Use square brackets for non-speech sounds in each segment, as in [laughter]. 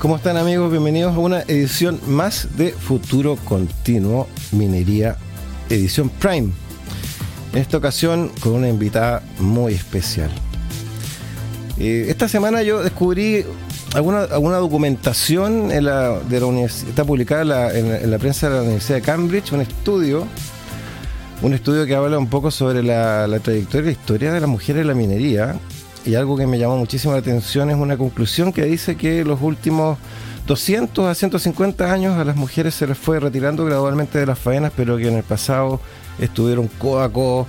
¿Cómo están amigos? Bienvenidos a una edición más de Futuro Continuo Minería Edición Prime. En esta ocasión con una invitada muy especial. Esta semana yo descubrí alguna, alguna documentación en la, de la universidad, está publicada en la, prensa de la Universidad de Cambridge, un estudio, un estudio que habla un poco sobre la, trayectoria y la historia de las mujeres en la minería. Y algo que me llamó muchísimo la atención es una conclusión que dice que los últimos 200 a 150 años a las mujeres se les fue retirando gradualmente de las faenas, pero que en el pasado estuvieron codo a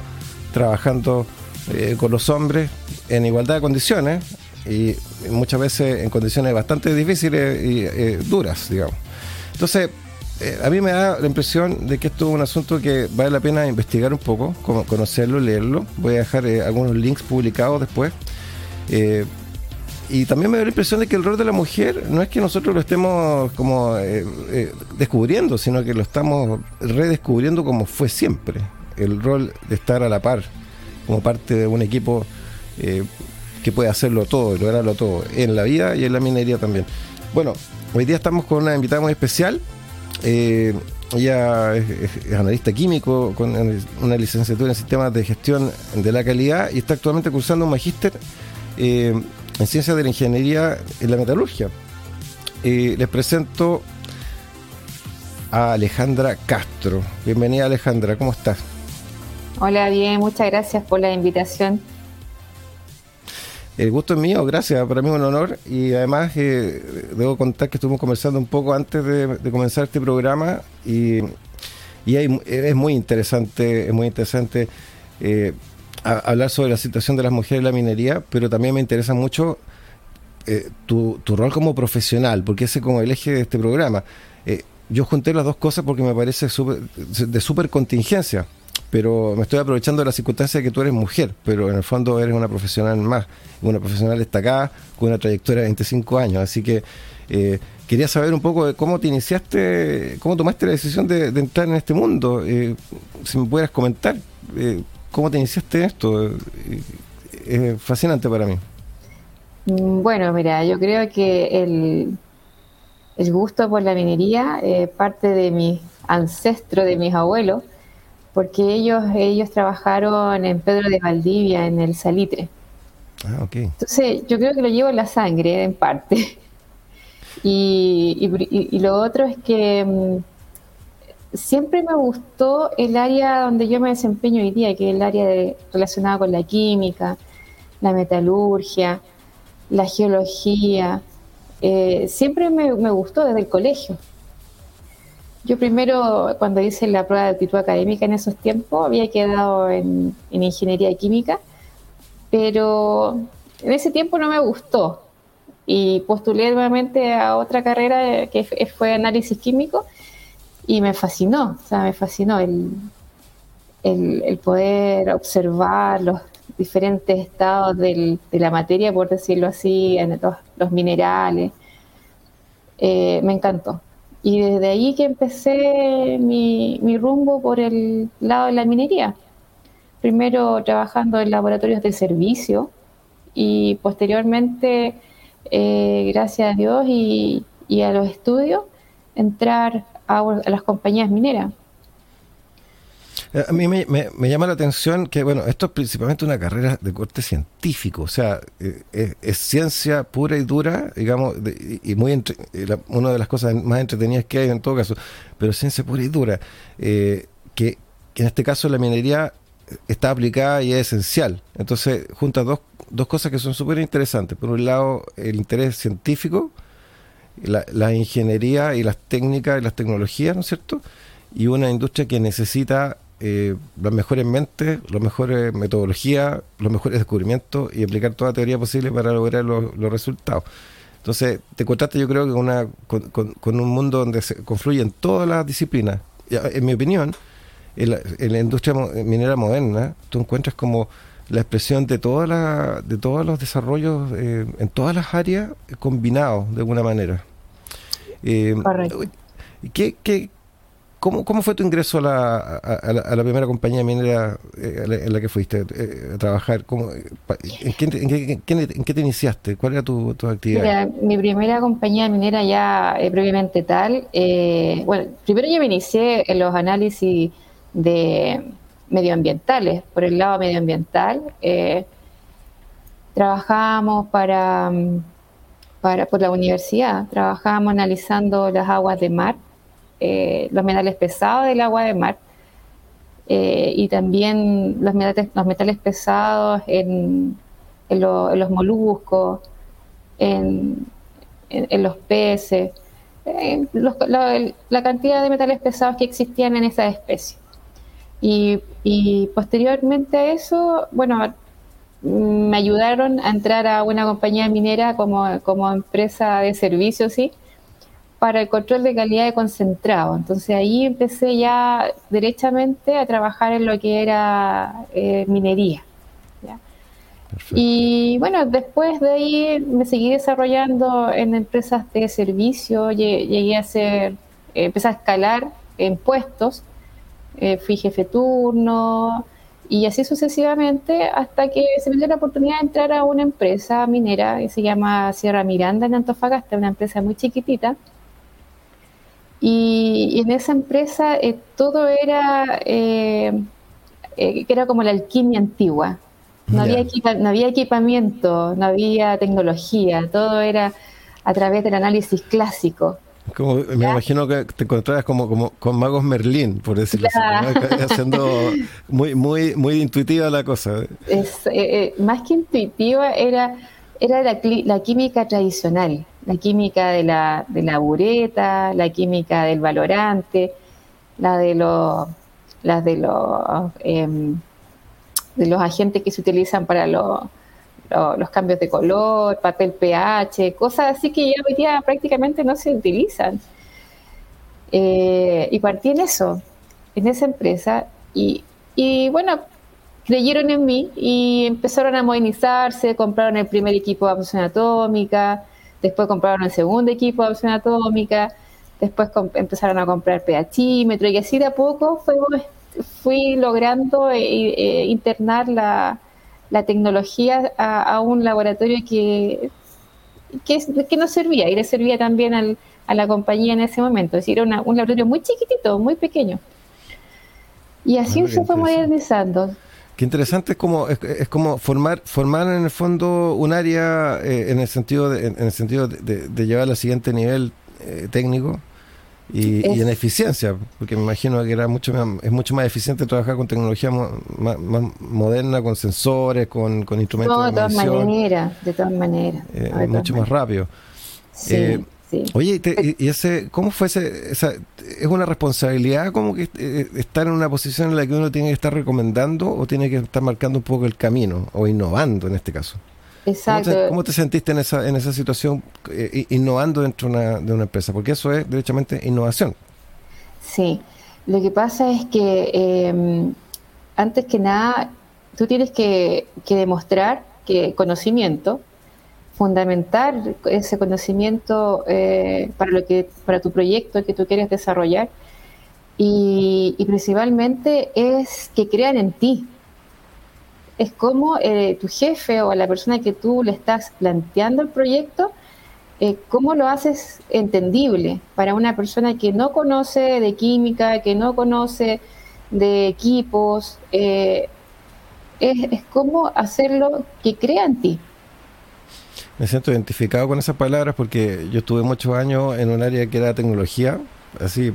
trabajando eh, con los hombres en igualdad de condiciones y muchas veces en condiciones bastante difíciles y eh, duras, digamos. Entonces, eh, a mí me da la impresión de que esto es un asunto que vale la pena investigar un poco, conocerlo, leerlo. Voy a dejar algunos links publicados después. Eh, y también me da la impresión de que el rol de la mujer no es que nosotros lo estemos como eh, eh, descubriendo, sino que lo estamos redescubriendo como fue siempre. El rol de estar a la par, como parte de un equipo que puede hacerlo todo, lograrlo todo, en la vida y en la minería también. Bueno, hoy día estamos con una invitada muy especial. ella es, analista químico con una licenciatura en sistemas de gestión de la calidad y está actualmente cursando un magíster eh, en Ciencias de la Ingeniería en la Metalurgia. Eh, les presento a Alejandra Castro. Bienvenida Alejandra, ¿cómo estás? Hola, bien, muchas gracias por la invitación. El gusto es mío, gracias, para mí es un honor y además eh, debo contar que estuvimos conversando un poco antes de, comenzar este programa y, es muy interesante, es muy interesante hablar sobre la situación de las mujeres en la minería, pero también me interesa mucho eh, tu, rol como profesional, porque ese es como el eje de este programa. Eh, yo junté las dos cosas porque me parece de súper contingencia, pero me estoy aprovechando de la circunstancia de que tú eres mujer, pero en el fondo eres una profesional más, una profesional destacada con una trayectoria de 25 años, así que eh, quería saber un poco de cómo te iniciaste, cómo tomaste la decisión de, entrar en este mundo, si me pudieras comentar ¿Cómo te iniciaste esto? Es fascinante para mí. Mm, bueno, mira, yo creo que el, el gusto por la minería parte de mi ancestro, de mis abuelos, porque ellos, ellos trabajaron en Pedro de Valdivia, en el Salitre. Ah, ok. Entonces, yo creo que lo llevo en la sangre, en parte. [laughs] Y, y, y lo otro es que mm, siempre me gustó el área donde yo me desempeño hoy día, que es el área de, relacionada con la química, la metalurgia, la geología. Eh, siempre me, gustó desde el colegio. Yo primero, cuando hice la prueba de actitud académica en esos tiempos, había quedado en, en ingeniería química, pero en ese tiempo no me gustó y postulé nuevamente a otra carrera que fue análisis químico y me fascinó, o sea, me fascinó el, poder observar los diferentes estados de la materia, por decirlo así, en los, los minerales. Eh, me encantó. Y desde ahí que empecé mi, mi, rumbo por el lado de la minería. Primero trabajando en laboratorios de servicio y posteriormente, eh, gracias a Dios y, y a los estudios, entrar a, las compañías mineras. Eh, a mí me, llama la atención que, bueno, esto es principalmente una carrera de corte científico, o sea, eh, es, ciencia pura y dura, digamos, y muy una de las cosas más entretenidas que hay en todo caso, pero ciencia pura y dura, eh, que, en este caso la minería está aplicada y es esencial. Entonces, junta dos, dos cosas que son súper interesantes. Por un lado, el interés científico, la, ingeniería y las técnicas y las tecnologías, ¿no es cierto? Y una industria que necesita eh, las mejores mentes, las mejores metodologías, los mejores descubrimientos y aplicar toda teoría posible para lograr los, resultados. Entonces, te encontraste yo creo que una, con, un mundo donde se confluyen todas las disciplinas. En mi opinión, en la, industria minera moderna, tú encuentras como la expresión de, toda la, de todos los desarrollos eh, en todas las áreas combinados de alguna manera. Eh, Correcto. ¿qué, qué, cómo, ¿Cómo fue tu ingreso a la, a, la, primera compañía minera eh, en la que fuiste a trabajar? ¿Cómo, en, qué, en, qué, te iniciaste? ¿Cuál era tu, tu actividad? mi primera compañía minera ya previamente tal, bueno, primero yo me inicié en los análisis de medioambientales, por el lado medioambiental. Eh, trabajamos para, para, por la universidad, trabajamos analizando las aguas de mar, eh, los metales pesados del agua de mar eh, y también los metales, los metales pesados en, los moluscos, en, los peces, la, cantidad de metales pesados que existían en esa especie. Y, posteriormente a eso, bueno, me ayudaron a entrar a una compañía minera como, como empresa de servicios, sí, para el control de calidad de concentrado. Entonces ahí empecé ya derechamente a trabajar en lo que era eh, minería. Y bueno, después de ahí me seguí desarrollando en empresas de servicio, llegué a ser, empecé a escalar en puestos eh, fui jefe turno y así sucesivamente hasta que se me dio la oportunidad de entrar a una empresa minera que se llama Sierra Miranda en Antofagasta, una empresa muy chiquitita. Y, en esa empresa eh, todo era, eh, que era como la alquimia antigua. No, había no había equipamiento, no había tecnología, todo era a través del análisis clásico. Como, me imagino que te encontrabas como, como con magos Merlín, por decirlo así, [laughs] haciendo muy, muy, muy intuitiva la cosa. Es, eh, eh, más que intuitiva era, era la, química tradicional, la química de la, de la bureta, la química del valorante, la de los, em, los agentes que se utilizan para los los cambios de color, papel pH, cosas así que ya hoy día prácticamente no se utilizan. Eh, y partí en eso, en esa empresa, y, y, bueno, creyeron en mí y empezaron a modernizarse, compraron el primer equipo de absorción atómica, después compraron el segundo equipo de absorción atómica, después empezaron a comprar pHímetro, y así de a poco fui logrando eh, eh, internar la la tecnología a, un laboratorio que, que, no servía y le servía también a la compañía en ese momento. Es decir, era un laboratorio muy chiquitito, muy pequeño. Y así ah, se fue modernizando. Qué interesante es como es, como formar formar en el fondo un área eh, en el sentido de, en el sentido de, de, llevar al siguiente nivel eh, técnico y, en eficiencia, porque me imagino que era mucho es mucho más eficiente trabajar con tecnología más, moderna, con sensores, con, con instrumentos no, de, todas maneras, de todas maneras. Eh, mucho más rápido. Eh, oye, y, ese, ¿cómo fue ese, esa, es una responsabilidad como que eh, estar en una posición en la que uno tiene que estar recomendando o tiene que estar marcando un poco el camino o innovando en este caso? Exacto. ¿Cómo te, sentiste en esa, en esa situación eh, innovando dentro de una, de una empresa? Porque eso es derechamente innovación. Sí, lo que pasa es que em, antes que nada tú tienes que, demostrar que conocimiento, fundamentar ese conocimiento eh, para lo que para tu proyecto que tú quieres desarrollar y, principalmente es que crean en ti, es como eh, tu jefe o la persona que tú le estás planteando el proyecto, eh, cómo lo haces entendible para una persona que no conoce de química, que no conoce de equipos. Es, es como hacerlo que crea en ti. Me siento identificado con esas palabras porque yo estuve muchos años en un área que era tecnología, así,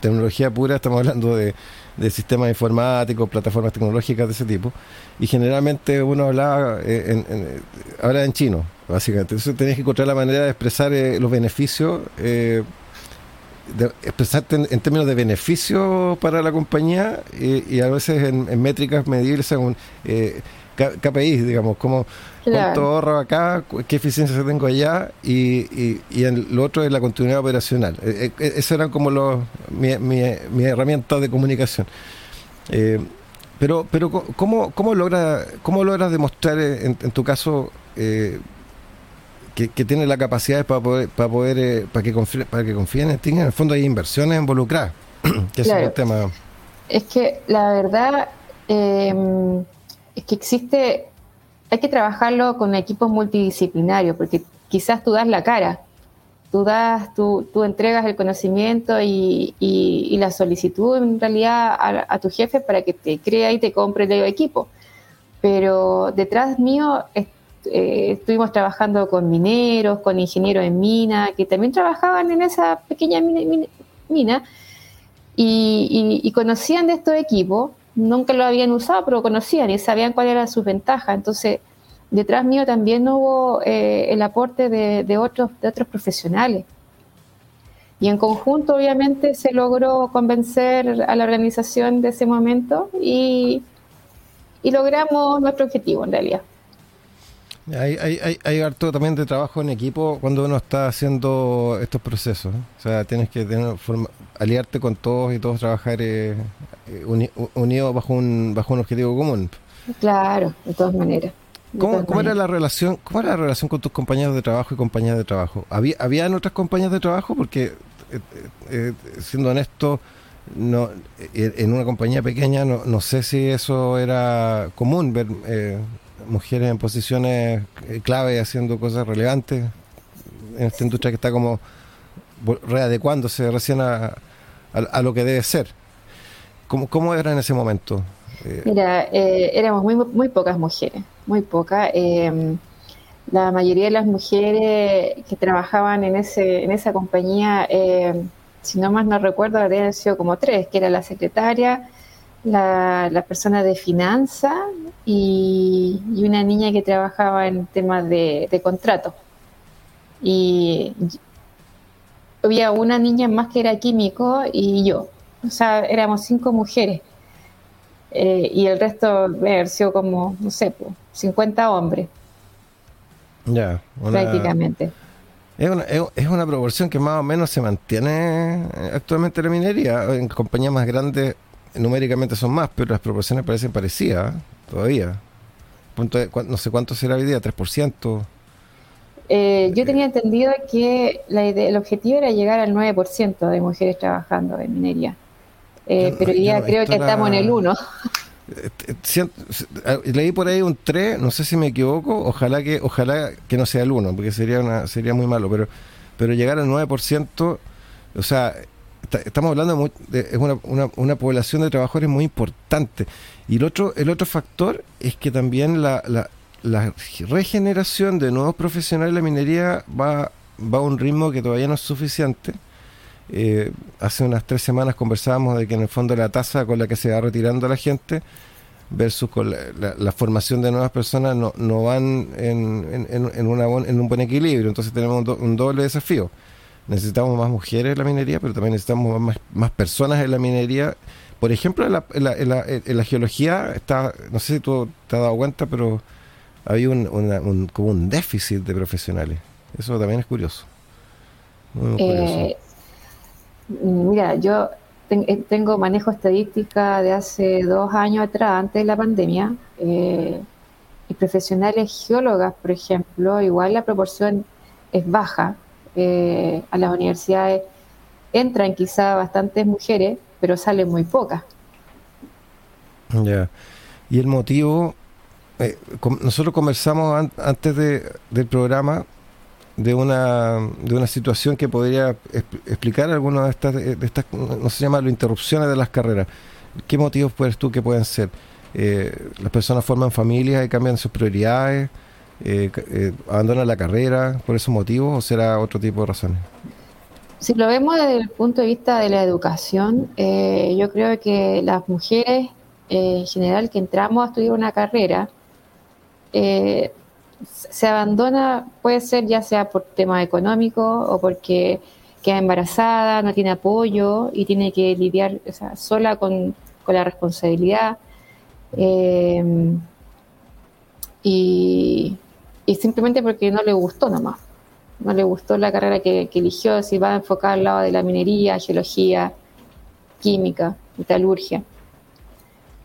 tecnología pura, estamos hablando de de sistemas informáticos, plataformas tecnológicas de ese tipo. Y generalmente uno hablaba eh, en, hablaba en chino, básicamente. Entonces tenías que encontrar la manera de expresar eh, los beneficios, eh, expresarte en, términos de beneficio para la compañía y, a veces en, métricas medibles según KPI, digamos, como cuánto ahorro acá, qué eficiencia tengo allá y, y, en lo otro es la continuidad operacional. Eh, eh, esas eran como los, mi, mi, herramienta de comunicación. Eh, Pero, pero ¿cómo, cómo, logra, cómo logras demostrar en, tu caso eh, que, tiene la capacidad para poder, para poder, eh, para que confíen, para que confíen en ti? En el fondo hay inversiones involucradas, [clears throat] que es el tema. Es que la verdad em, es que existe, hay que trabajarlo con equipos multidisciplinarios, porque quizás tú das la cara, tú das, tú, tú entregas el conocimiento y, la solicitud en realidad a, tu jefe para que te crea y te compre el equipo. Pero detrás mío eh, estuvimos trabajando con mineros, con ingenieros en mina, que también trabajaban en esa pequeña mina, y, y, conocían de estos equipos, nunca lo habían usado, pero conocían y sabían cuál era sus ventajas. Entonces, detrás mío también hubo eh, el aporte de, otros, de otros profesionales. Y en conjunto, obviamente, se logró convencer a la organización de ese momento y, logramos nuestro objetivo, en realidad. Hay, hay, hay, harto también de trabajo en equipo cuando uno está haciendo estos procesos. O sea, tienes que tener aliarte con todos y todos trabajar eh, eh, unidos bajo un, bajo un objetivo común. Claro, de todas maneras. ¿Cómo, era la relación, ¿Cómo era la relación con tus compañeros de trabajo y compañeras de trabajo? ¿Había, ¿Habían otras compañías de trabajo? Porque, eh, eh, siendo honesto, no, eh, en una compañía pequeña no, no sé si eso era común, ver mujeres en posiciones clave haciendo cosas relevantes en esta industria que está como readecuándose recién a, a, lo que debe ser. ¿Cómo, ¿Cómo era en ese momento? Mira, éramos muy, muy pocas mujeres muy poca. Em, la mayoría de las mujeres que trabajaban en, ese, en esa compañía, em, si no más no recuerdo, habrían sido como tres, que era la secretaria, la, persona de finanzas y, una niña que trabajaba en temas de, contrato. Y había una niña más que era químico y yo. O sea, éramos cinco mujeres. Eh, y el resto sido como, no sé, 50 hombres. Ya, prácticamente. Es una, es una proporción que más o menos se mantiene actualmente en la minería. En compañías más grandes numéricamente son más, pero las proporciones parecen parecidas ¿eh? todavía. No sé cuánto será hoy día, 3%. Eh, yo tenía entendido que la el objetivo era llegar al 9% de mujeres trabajando en minería. Eh, pero ya creo que estamos en el 1. [laughs] Leí por ahí un 3, no sé si me equivoco, ojalá que ojalá que no sea el 1, porque sería una sería muy malo, pero pero llegar al 9%, o sea, estamos hablando de, es una, una, una, población de trabajadores muy importante. Y el otro el otro factor es que también la, la, regeneración de nuevos profesionales en la minería va, va a un ritmo que todavía no es suficiente eh, hace unas tres semanas conversábamos de que en el fondo la tasa con la que se va retirando la gente versus con la, formación de nuevas personas no, no van en, en, una en un buen equilibrio. Entonces tenemos un, doble desafío. Necesitamos más mujeres en la minería, pero también necesitamos más, más personas en la minería. Por ejemplo, en la, en la, geología, está, no sé si tú te has dado cuenta, pero hay un, como un déficit de profesionales. Eso también es curioso. Eh, Mira, yo eh, tengo manejo estadística de hace dos años atrás, antes de la pandemia, eh, y profesionales geólogas, por ejemplo, igual la proporción es baja. Eh, a las universidades entran quizá bastantes mujeres, pero salen muy pocas. Ya. Y el motivo, nosotros conversamos antes del programa de una, de una situación que podría explicar algunas de estas, de estas, no se llama, interrupciones de las carreras. ¿Qué motivos puedes tú que pueden ser? Eh, las personas forman familias y cambian sus prioridades, eh, eh, abandonan la carrera por esos motivos o será otro tipo de razones? Si lo vemos desde el punto de vista de la educación, yo creo que las mujeres en general que entramos a estudiar una carrera, se abandona, puede ser ya sea por temas económicos o porque queda embarazada, no tiene apoyo y tiene que lidiar sola con, la responsabilidad. Eh, y, simplemente porque no le gustó nomás. No le gustó la carrera que, eligió, si va a enfocar al lado de la minería, geología, química, metalurgia.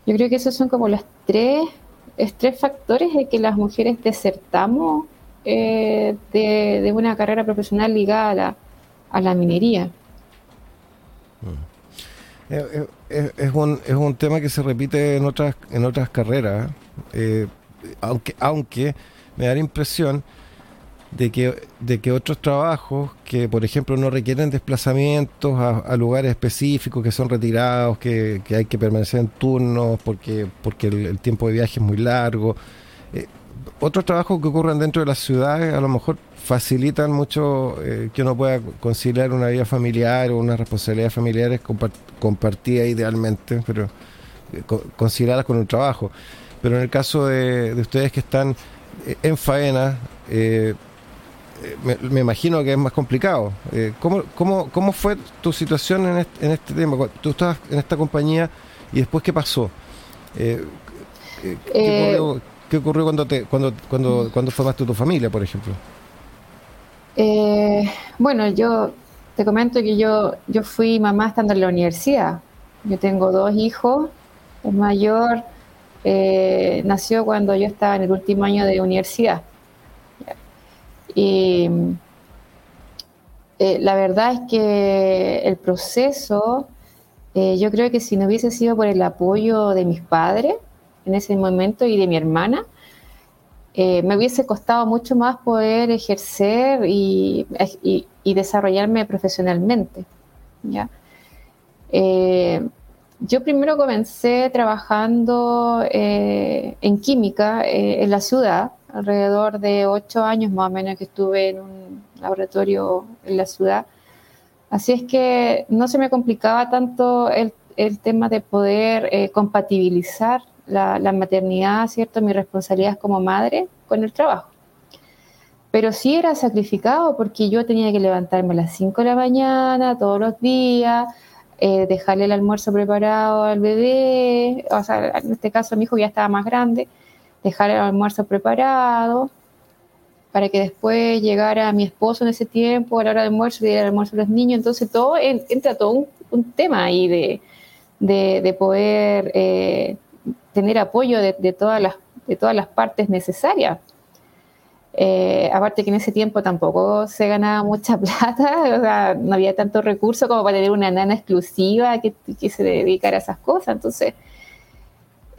Yo creo que esos son como los tres, tres factores de que las mujeres desertamos eh, de, una carrera profesional ligada a la, minería. Mm. Eh, eh, es, un, es un tema que se repite en otras, en otras carreras, aunque, aunque me da la impresión de que, de que otros trabajos que, por ejemplo, no requieren desplazamientos a, lugares específicos, que son retirados, que, hay que permanecer en turnos porque, porque el, tiempo de viaje es muy largo. Eh, otros trabajos que ocurren dentro de las ciudades a lo mejor facilitan mucho eh, que uno pueda conciliar una vida familiar o unas responsabilidades familiares compartidas idealmente, pero eh, conciliadas con un trabajo. Pero en el caso de ustedes que están en faena, eh, me, imagino que es más complicado. Eh, ¿cómo, cómo, cómo, fue tu situación en este, en este, tema? Tú estabas en esta compañía y después, ¿qué pasó? Eh, eh, ¿qué, ocurrió, cuando, te, cuando, cuando, cuando formaste tu familia, por ejemplo? bueno, yo te comento que yo, yo fui mamá estando en la universidad. Yo tengo dos hijos. El mayor nació cuando yo estaba en el último año de universidad. Y eh, la verdad es que el proceso, eh, yo creo que si no hubiese sido por el apoyo de mis padres en ese momento y de mi hermana, eh, me hubiese costado mucho más poder ejercer y, desarrollarme profesionalmente. Yo primero comencé trabajando en química en la ciudad alrededor de ocho años más o menos que estuve en un laboratorio en la ciudad. Así es que no se me complicaba tanto el, tema de poder eh, compatibilizar la, maternidad, ¿cierto? Mi responsabilidad como madre con el trabajo. Pero sí era sacrificado porque yo tenía que levantarme a las 5 de la mañana todos los días, eh, dejarle el almuerzo preparado al bebé, o sea, en este caso mi hijo ya estaba más grande, dejar el almuerzo preparado, para que después llegara mi esposo en ese tiempo, a la hora del almuerzo, y el almuerzo a los niños. Entonces todo entra todo un, tema ahí de, de, poder eh, tener apoyo de, todas las, de todas las partes necesarias. Eh, aparte que en ese tiempo tampoco se ganaba mucha [laughs] plata, o sea, no había tanto recurso como para tener una nana exclusiva que, que se dedicara a esas cosas. Entonces,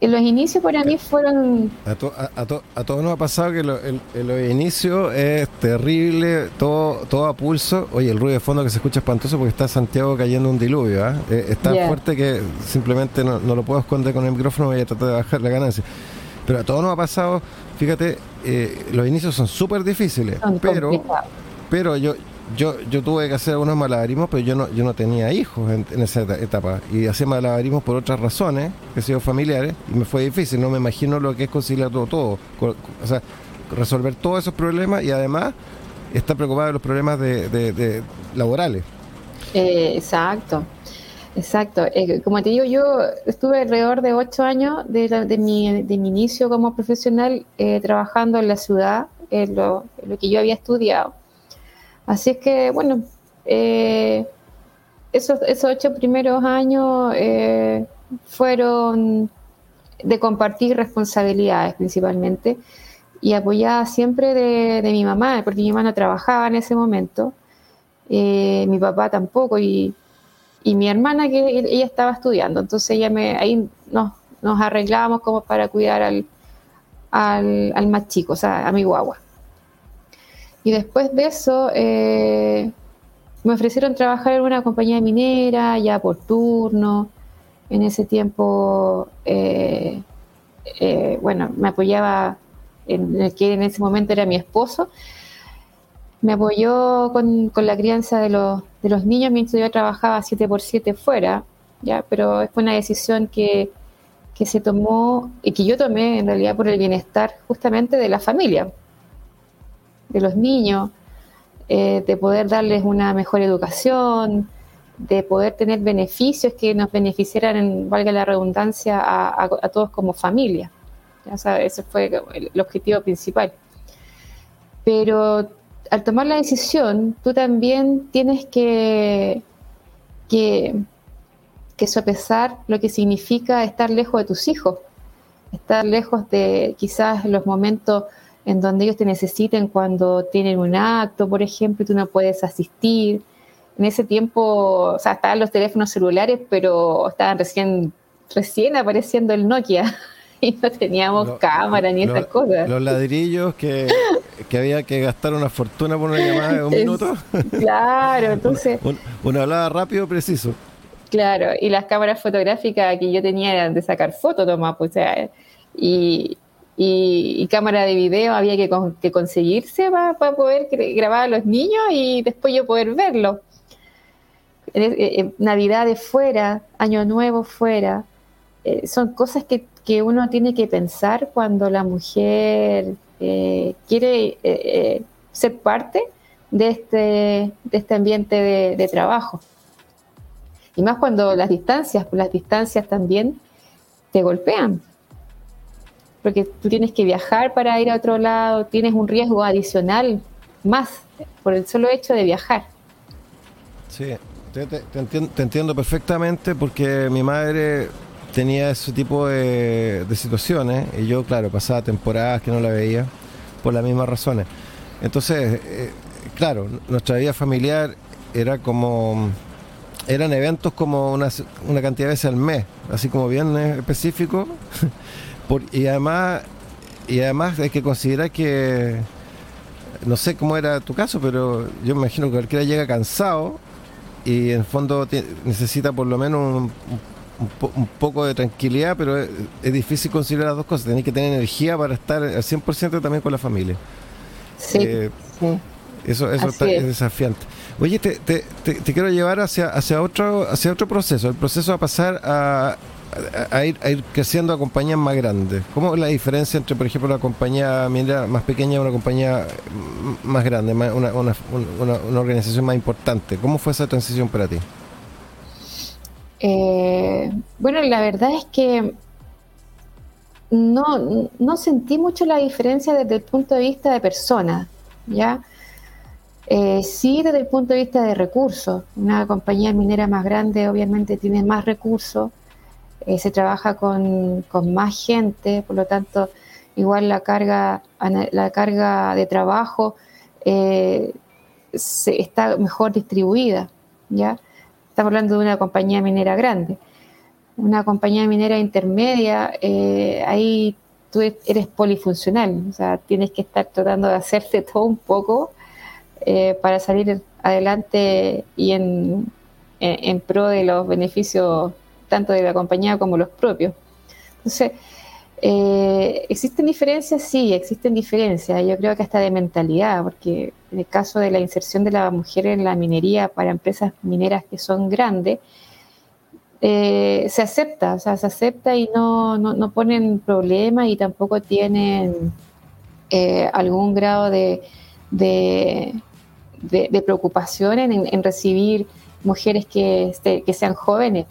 los inicios para mí fueron... A, a, todos nos ha pasado que lo, el, los inicios es terrible, todo, todo a pulso. Oye, el ruido de fondo que se escucha espantoso porque está Santiago cayendo un diluvio. ¿ah? Eh, es tan fuerte que simplemente no, lo puedo esconder con el micrófono, voy a tratar de bajar la ganancia. Pero a todos nos ha pasado, fíjate, eh, los inicios son súper difíciles, pero, pero yo, yo, yo tuve que hacer algunos malabarismos, pero yo no, yo no tenía hijos en, esa etapa. Y hacía malabarismos por otras razones, que sido familiares, y me fue difícil. No me imagino lo que es conciliar todo, todo. O sea, resolver todos esos problemas y además estar preocupado de los problemas de, laborales. Eh, exacto. Exacto. Eh, como te digo, yo estuve alrededor de ocho años de, mi, de inicio como profesional eh, trabajando en la ciudad, en lo, en lo que yo había estudiado. Así es que, bueno, eh, esos, ocho primeros años fueron de compartir responsabilidades principalmente y apoyada siempre de, mi mamá, porque mi mamá no trabajaba en ese momento, mi papá tampoco y, mi hermana que ella estaba estudiando, entonces ella me, ahí nos, nos arreglábamos como para cuidar al, al, al más chico, o sea, a mi guagua. Y después de eso eh, me ofrecieron trabajar en una compañía minera, ya por turno. En ese tiempo, eh, eh, bueno, me apoyaba en el que en ese momento era mi esposo. Me apoyó con, la crianza de los, de los niños mientras yo trabajaba 7 por 7 fuera, ¿ya? pero fue una decisión que, que se tomó y que yo tomé en realidad por el bienestar justamente de la familia de los niños, eh, de poder darles una mejor educación, de poder tener beneficios que nos beneficiaran, valga la redundancia, a, todos como familia. ese fue el, objetivo principal. Pero al tomar la decisión, tú también tienes que, que, sopesar lo que significa estar lejos de tus hijos, estar lejos de quizás los momentos en donde ellos te necesiten cuando tienen un acto, por ejemplo, y tú no puedes asistir. En ese tiempo, o sea, estaban los teléfonos celulares, pero estaban recién, recién apareciendo el Nokia [laughs] y [laughs] no teníamos cámara ni esas cosas. Los ladrillos que, había que gastar una fortuna por una llamada de un [laughs] minuto. Claro, [laughs] entonces... Una hablada rápido, preciso. Claro, y las cámaras fotográficas que yo tenía eran de sacar fotos nomás, pues, o sea, y, y, cámara de video había que, que conseguirse para, poder grabar a los niños y después yo poder verlo. Navidad de fuera, Año Nuevo fuera, eh, son cosas que, que, uno tiene que pensar cuando la mujer eh, quiere eh, ser parte de este, de este ambiente de, trabajo. Y más cuando las distancias, las distancias también te golpean. Porque tú tienes que viajar para ir a otro lado, tienes un riesgo adicional más por el solo hecho de viajar. Sí, te, entiendo, perfectamente porque mi madre tenía ese tipo de, situaciones y yo, claro, pasaba temporadas que no la veía por las mismas razones. Entonces, eh, claro, nuestra vida familiar era como eran eventos como una, una cantidad de veces al mes, así como bien específico. [laughs] y además y además hay que considerar que no sé cómo era tu caso, pero yo me imagino que cualquiera llega cansado y en fondo necesita por lo menos un, poco de tranquilidad, pero es, difícil considerar las dos cosas. Tenés que tener energía para estar al 100% también con la familia. Sí, eh, Eso, eso es desafiante. Oye, te, te, te, quiero llevar hacia, hacia, otro, hacia otro proceso, el proceso a pasar a, a, ir, a ir creciendo a compañías más grandes. ¿Cómo es la diferencia entre, por ejemplo, una compañía minera más pequeña y una compañía más grande, una, una, una, organización más importante? ¿Cómo fue esa transición para ti? Eh, bueno, la verdad es que no, no sentí mucho la diferencia desde el punto de vista de persona, ¿ya? Eh, sí, desde el punto de vista de recursos. Una compañía minera más grande obviamente tiene más recursos, eh, se trabaja con, más gente, por lo tanto, igual la carga, la carga de trabajo se, está mejor distribuida. ¿ya? Estamos hablando de una compañía minera grande. Una compañía minera intermedia, ahí tú eres polifuncional, o sea, tienes que estar tratando de hacerte [laughs] todo un poco eh, para salir adelante y en, en, pro de los beneficios tanto de la compañía como los propios. Entonces, eh, ¿existen diferencias? Sí, existen diferencias. Yo creo que hasta de mentalidad, porque en el caso de la inserción de la mujer en la minería para empresas mineras que son grandes, eh, se acepta, o sea, se acepta y no, no, ponen problema y tampoco tienen algún grado de, de, preocupación en, recibir mujeres que, este, que sean jóvenes.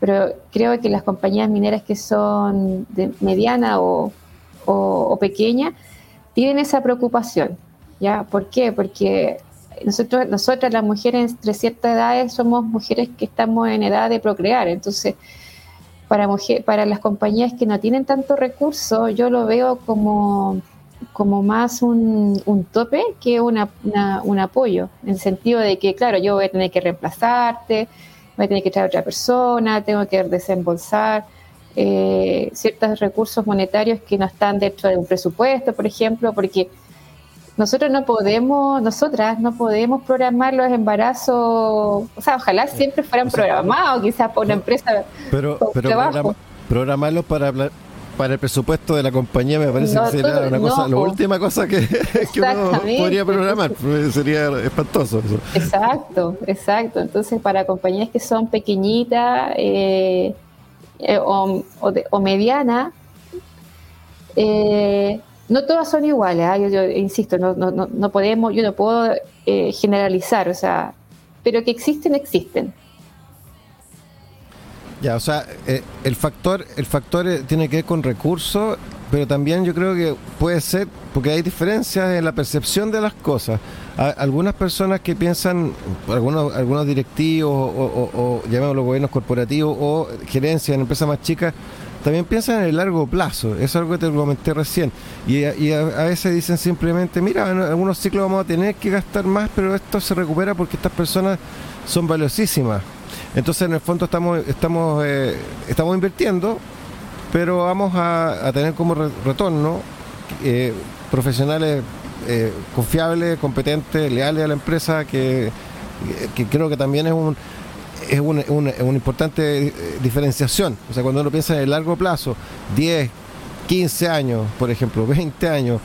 Pero creo que las compañías mineras que son de mediana o, o, pequeña tienen esa preocupación. ¿ya? ¿Por qué? Porque nosotros, nosotras las mujeres entre ciertas edades somos mujeres que estamos en edad de procrear. Entonces, para, mujer, para las compañías que no tienen tanto recurso, yo lo veo como como más un, un tope que una, un apoyo, en el sentido de que, claro, yo voy a tener que reemplazarte, voy a tener que traer a otra persona, tengo que desembolsar eh, ciertos recursos monetarios que no están dentro de un presupuesto, por ejemplo, porque nosotros no podemos, nosotras no podemos programar los embarazos, o sea, ojalá siempre fueran programados, quizás por una empresa. Pero, pero programarlos para para el presupuesto de la compañía me parece que sería una cosa, la última cosa que, [laughs] uno podría programar, pues, sería espantoso. Exacto, exacto. Entonces, para compañías que son pequeñitas eh, eh, o, o, medianas, eh, no todas son iguales. ¿ah? Yo, insisto, no, no, no, podemos, yo no puedo generalizar, o sea, pero que existen, existen. Ya, o sea, eh, el factor, el factor eh, tiene que ver con recursos, pero también yo creo que puede ser, porque hay diferencias en la percepción de las cosas. algunas personas que piensan, algunos, algunos directivos o, o, llamémoslo gobiernos corporativos o gerencias en empresas más chicas, también piensan en el largo plazo. Es algo que te comenté recién. Y, a, veces dicen simplemente, mira, en algunos ciclos vamos a tener que gastar más, pero esto se recupera porque estas personas son valiosísimas. Entonces, en el fondo estamos, estamos, eh, estamos invirtiendo, pero vamos a, tener como retorno eh, profesionales eh, confiables, competentes, leales a la empresa, que, creo que también es un es una, importante diferenciación. O sea, cuando uno piensa en el largo plazo, 10, 15 años, por ejemplo, 20 años,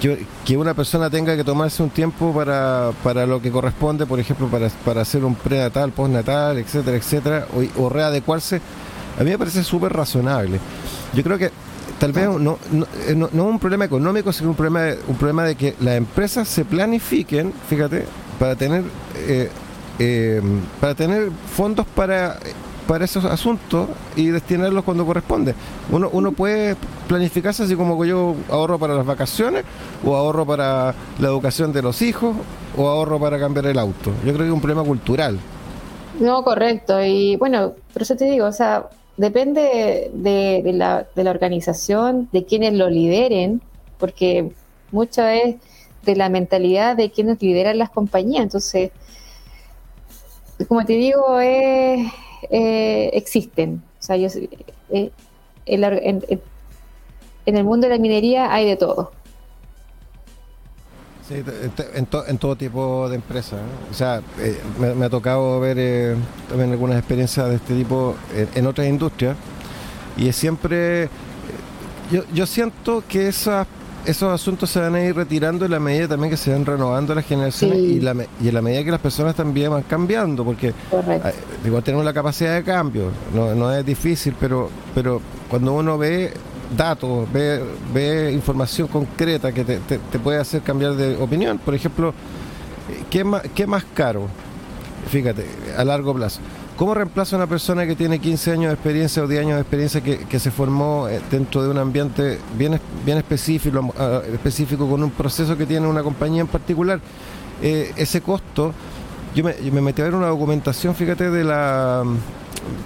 que, una persona tenga que tomarse un tiempo para, para lo que corresponde, por ejemplo, para, para hacer un prenatal, postnatal, etcétera, etcétera, o, readecuarse, a mí me parece súper razonable. Yo creo que tal vez no, no, eh, no, no, un problema económico, sino un problema, de, un problema de que las empresas se planifiquen, fíjate, para tener, eh, eh, para tener fondos para para esos asuntos y destinarlos cuando corresponde. Uno, uno puede planificarse así como que yo ahorro para las vacaciones, o ahorro para la educación de los hijos, o ahorro para cambiar el auto. Yo creo que es un problema cultural. No, correcto. Y bueno, por eso te digo, o sea, depende de, la organización, de quienes lo lideren, porque mucho es de la mentalidad de quienes lideran las compañías. Entonces, como te digo, es eh, existen. O sea, yo, eh, en, el mundo de la minería hay de todo. Sí, en, todo tipo de empresas. O sea, eh, me, ha tocado ver también algunas experiencias de este tipo en, otras industrias y siempre... Yo, yo siento que esas esos asuntos se van a ir retirando en la medida también que se van renovando las generaciones y, la, y en la medida que las personas también van cambiando, porque igual tenemos la capacidad de cambio, no, no es difícil, pero, pero cuando uno ve datos, ve, ve información concreta que te, te, puede hacer cambiar de opinión, por ejemplo, ¿qué más, qué más caro? Fíjate, a largo plazo ¿Cómo reemplaza una persona que tiene 15 años de experiencia o 10 años de experiencia que, se formó eh, dentro de un ambiente bien, bien específico, ah, específico con un proceso que tiene una compañía en particular? Eh, ese costo, yo me, metí a ver una documentación, fíjate, de la...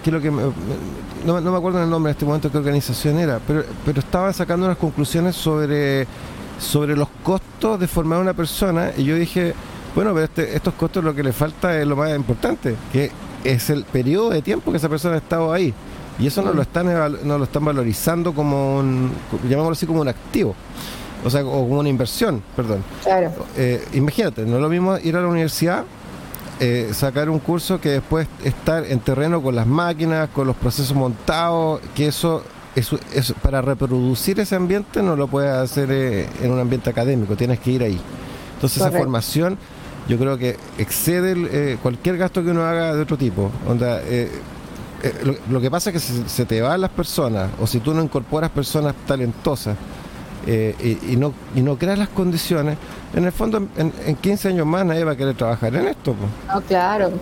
Que lo que no, me acuerdo el nombre en este momento qué organización era, pero, pero estaba sacando unas conclusiones sobre, sobre los costos de formar una persona y yo dije, bueno, pero este, estos costos lo que le falta es lo más importante, que es el periodo de tiempo que esa persona ha estado ahí. Y eso no lo están no lo están valorizando como un, llamémoslo así, como un activo. O sea, o como una inversión, perdón. Claro. Eh, imagínate, no es lo mismo ir a la universidad, eh, sacar un curso que después estar en terreno con las máquinas, con los procesos montados, que eso, eso, para reproducir ese ambiente no lo puedes hacer eh, en un ambiente académico, tienes que ir ahí. Entonces esa formación yo creo que excede eh, cualquier gasto que uno haga de otro tipo. Onda, eh, eh, lo, que pasa es que se, te van las personas, o si tú no incorporas personas talentosas y, no, y no creas las condiciones, en el fondo en, 15 años más nadie va a querer trabajar en esto. No, claro,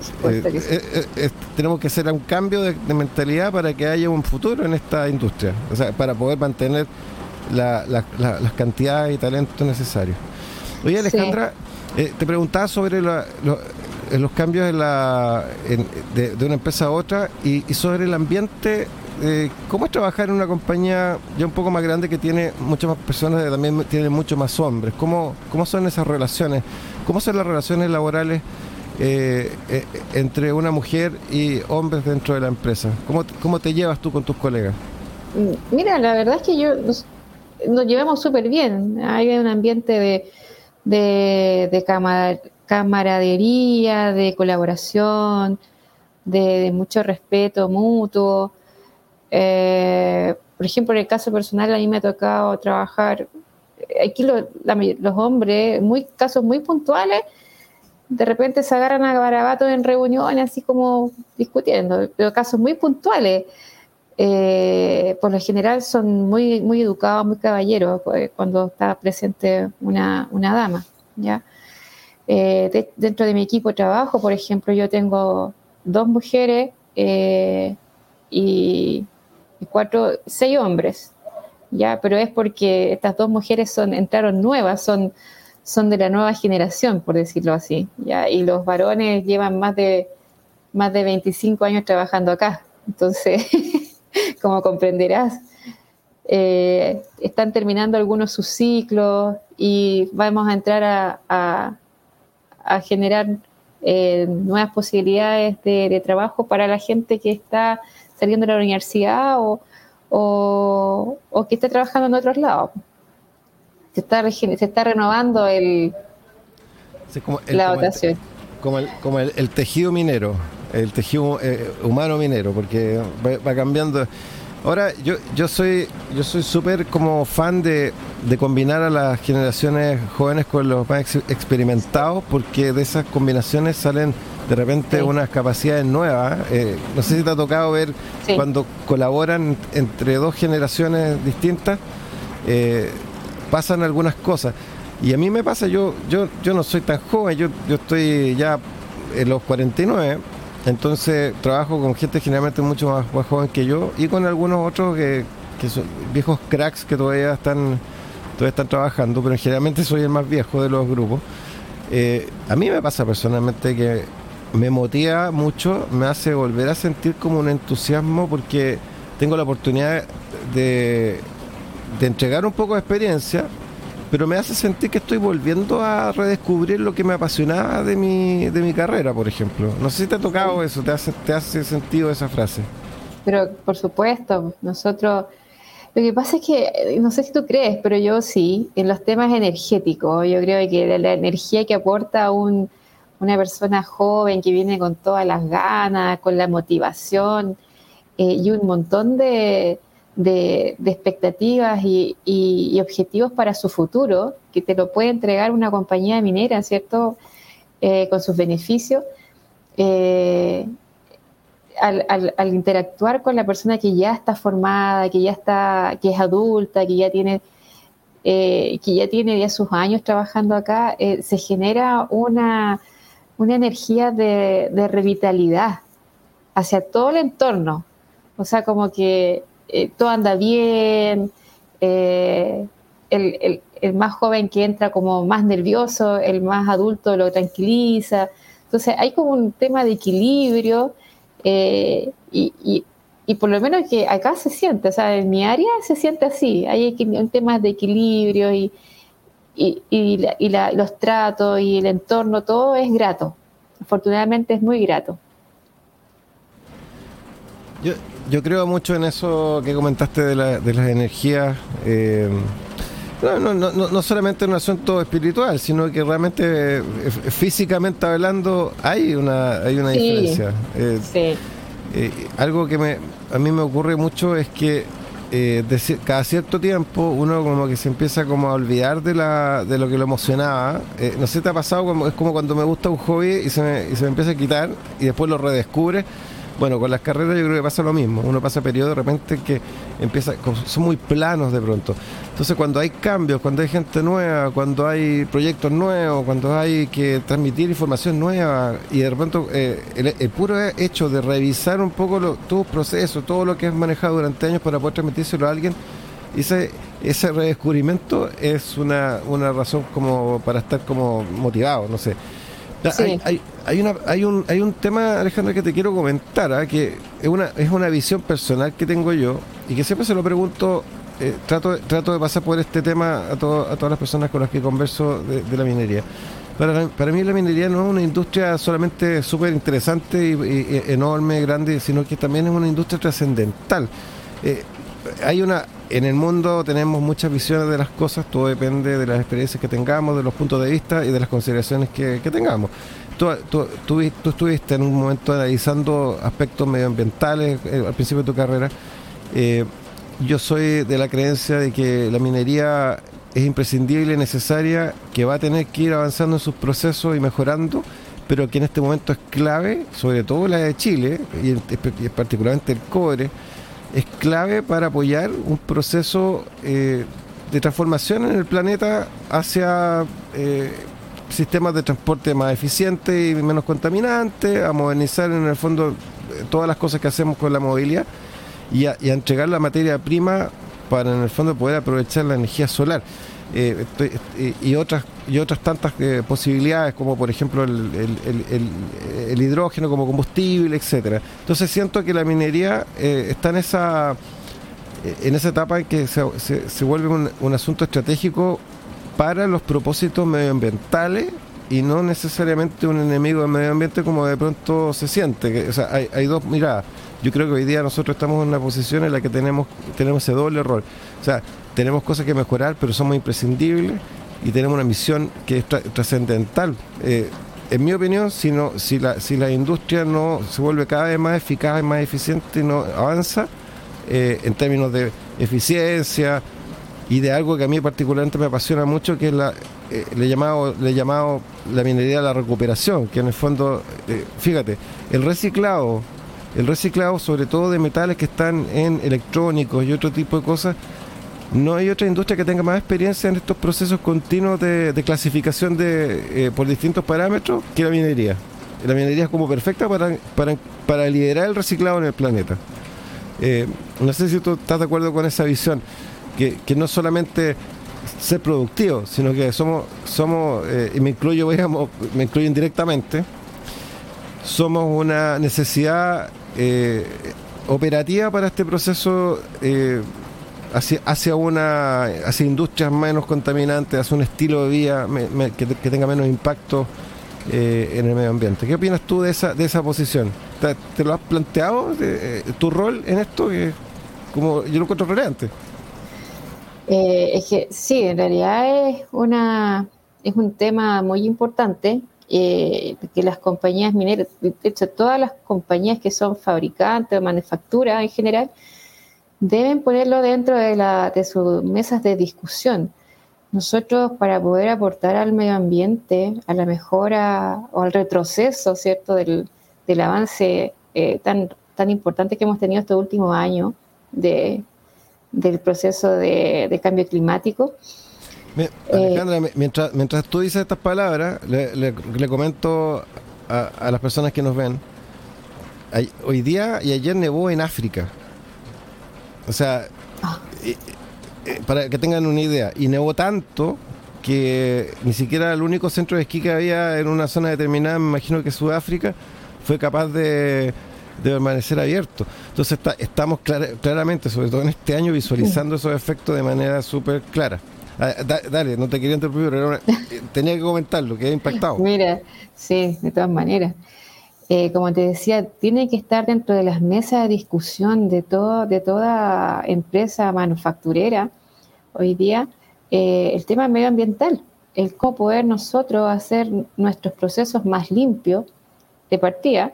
tenemos que hacer un cambio de, mentalidad para que haya un futuro en esta industria, o sea, para poder mantener las cantidades y talentos necesarios. Oye, Alejandra, eh, te preguntaba sobre eh, los cambios de, la, de, una empresa a otra y, sobre el ambiente. Eh, ¿Cómo es trabajar en una compañía ya un poco más grande que tiene muchas más personas, y también tiene muchos más hombres? ¿Cómo, ¿Cómo son esas relaciones? ¿Cómo son las relaciones laborales entre una mujer y hombres dentro de la empresa? ¿Cómo, ¿Cómo te llevas tú con tus colegas? Mm, mira, la verdad es que yo nos, nos llevamos súper bien. Hay un ambiente de de, camaradería, de colaboración, de, mucho respeto mutuo. Eh, por ejemplo, en el caso personal, a mí me ha tocado trabajar, aquí los hombres, muy casos muy puntuales, de repente se agarran a garabatos en reuniones, así como discutiendo, pero casos muy puntuales. Eh, por lo general son muy, educados, muy caballeros pues, cuando está presente una, dama. Eh, dentro de mi equipo de trabajo, por ejemplo, yo tengo dos mujeres eh, y, cuatro, seis hombres, pero es porque estas dos mujeres son, entraron nuevas, son, son de la nueva generación, por decirlo así, ya, y los varones llevan más de, más de 25 años trabajando acá, entonces, [laughs] [laughs] como comprenderás, eh, están terminando algunos sus ciclos y vamos a entrar a, a, generar eh, nuevas posibilidades de, trabajo para la gente que está saliendo de la universidad o, o, que está trabajando en otros lados. Se está, se está renovando el, la votación. como, el, como el, tejido minero, el tejido eh, humano minero, porque va cambiando Ahora, yo, yo soy yo soy súper como fan de, combinar a las generaciones jóvenes con los más experimentados, porque de esas combinaciones salen de repente unas capacidades nuevas. Eh, no sé si te ha tocado ver cuando colaboran entre dos generaciones distintas, eh, pasan algunas cosas. Y a mí me pasa, yo, yo, yo no soy tan joven, yo, yo estoy ya en los 49 entonces trabajo con gente generalmente mucho más, joven que yo y con algunos otros que, son viejos cracks que todavía están, todavía están trabajando, pero generalmente soy el más viejo de los grupos. Eh, a mí me pasa personalmente que me motiva mucho, me hace volver a sentir como un entusiasmo porque tengo la oportunidad de, de entregar un poco de experiencia pero me hace sentir que estoy volviendo a redescubrir lo que me apasionaba de mi, de mi carrera, por ejemplo. No sé si te ha tocado eso, te hace, te hace sentido esa frase. Pero por supuesto, nosotros, lo que pasa es que, no sé si tú crees, pero yo sí, en los temas energéticos, yo creo que la energía que aporta un, una persona joven que viene con todas las ganas, con la motivación eh, y un montón de de, expectativas y, objetivos para su futuro, que te lo puede entregar una compañía minera, ¿cierto? Eh, con sus beneficios, eh, al, interactuar con la persona que ya está formada, que ya está, que es adulta, que ya tiene, eh, que ya tiene ya sus años trabajando acá, se genera una, una energía de, de revitalidad hacia todo el entorno. O sea, como que eh, todo anda bien, eh, el, más joven que entra como más nervioso, el más adulto lo tranquiliza. Entonces hay como un tema de equilibrio eh, y, por lo menos que acá se siente, o sea, en mi área se siente así, hay un tema de equilibrio y, los tratos y el entorno, todo es grato. Afortunadamente es muy grato. Yo, yo creo mucho en eso que comentaste de, la, de las energías. Eh, no, no, no, no, solamente en un asunto espiritual, sino que realmente eh, físicamente hablando hay una, hay una diferencia. Eh, sí. algo que me, a mí me ocurre mucho es que cada cierto tiempo uno como que se empieza como a olvidar de, la, de lo que lo emocionaba. no sé, te ha pasado, como, es como cuando me gusta un hobby y se me, y se me empieza a quitar y después lo redescubre bueno, con las carreras yo creo que pasa lo mismo. Uno pasa periodo de repente que empieza, son muy planos de pronto. Entonces cuando hay cambios, cuando hay gente nueva, cuando hay proyectos nuevos, cuando hay que transmitir información nueva y de repente eh, el, puro hecho de revisar un poco tus procesos, todo lo que has manejado durante años para poder transmitírselo a alguien, ese, ese redescubrimiento es una, una razón como para estar como motivado, no sé. Hay, hay, una, hay, un, hay un tema, Alejandra, que te quiero comentar, ¿ah? que es una, es una visión personal que tengo yo y que siempre se lo pregunto, eh, trato, trato de pasar por este tema a, a todas las personas con las que converso de, la minería. Para, para, mí la minería no es una industria solamente súper interesante y, enorme, grande, sino que también es una industria trascendental. Eh, hay una en el mundo tenemos muchas visiones de las cosas, todo depende de las experiencias que tengamos, de los puntos de vista y de las consideraciones que, tengamos. Tú, estuviste en un momento analizando aspectos medioambientales eh, al principio de tu carrera. Eh, yo soy de la creencia de que la minería es imprescindible y necesaria, que va a tener que ir avanzando en sus procesos y mejorando, pero que en este momento es clave, sobre todo la de Chile, y particularmente el cobre, es clave para apoyar un proceso eh, de transformación en el planeta hacia eh, sistemas de transporte más eficientes y menos contaminantes, a modernizar en el fondo todas las cosas que hacemos con la movilidad y a, entregar la materia prima para en el fondo poder aprovechar la energía solar. Eh, eh, y otras y otras tantas posibilidades como por ejemplo el, hidrógeno como combustible etcétera entonces siento que la minería está en esa en esa etapa en que se, se, vuelve un, un, asunto estratégico para los propósitos medioambientales y no necesariamente un enemigo del medio ambiente como de pronto se siente. O sea, hay, hay, dos miradas. Yo creo que hoy día nosotros estamos en una posición en la que tenemos, tenemos ese doble rol. O sea, tenemos cosas que mejorar, pero somos imprescindibles y tenemos una misión que es trascendental. Eh, en mi opinión, si, no, si, la, si la industria no se vuelve cada vez más eficaz y más eficiente y no avanza eh, en términos de eficiencia, y de algo que a mí particularmente me apasiona mucho, que es la, eh, le, he llamado, le llamado la minería de la recuperación, que en el fondo, fíjate, el reciclado, el reciclado sobre todo de metales que están en electrónicos y otro tipo de cosas, no hay otra industria que tenga más experiencia en estos procesos continuos de, clasificación de, eh, por distintos parámetros que la minería. La minería es como perfecta para, para, liderar el reciclado en el planeta. no sé si tú estás de acuerdo con esa visión que, no solamente ser productivo, sino que somos, somos eh, y me incluyo, [laughs] me incluyo indirectamente, somos una necesidad eh, operativa para este proceso eh, hacia, hacia, una hacia industrias menos contaminantes, hacia un estilo de vida que, tenga menos impacto en el medio ambiente. ¿Qué opinas tú de esa, de esa posición? ¿Te, lo has planteado, tu rol en esto? como yo lo encuentro relevante. Eh, es que sí, en realidad es, una, es un tema muy importante eh, que las compañías mineras, de hecho todas las compañías que son fabricantes o manufacturas en general, deben ponerlo dentro de, la, de sus mesas de discusión. Nosotros para poder aportar al medio ambiente, a la mejora o al retroceso, ¿cierto?, del, del avance eh, tan, tan importante que hemos tenido estos últimos años de del proceso de, cambio climático. Eh, Alejandra, mientras, mientras tú dices estas palabras, le, comento a, las personas que nos ven, hoy día y ayer nevó en África. O sea, ah. para que tengan una idea, y nevó tanto que ni siquiera el único centro de esquí que había en una zona determinada, me imagino que Sudáfrica, fue capaz de de permanecer abierto. Entonces estamos claramente, sobre todo en este año, visualizando esos efectos de manera súper clara. Ah, dale, no te quería interrumpir, pero tenía que comentarlo, que ha impactado. Mira, sí, de todas maneras. Eh, como te decía, tiene que estar dentro de las mesas de discusión de, todo, de toda empresa manufacturera hoy día eh, el tema medioambiental, el cómo poder nosotros hacer nuestros procesos más limpios de partida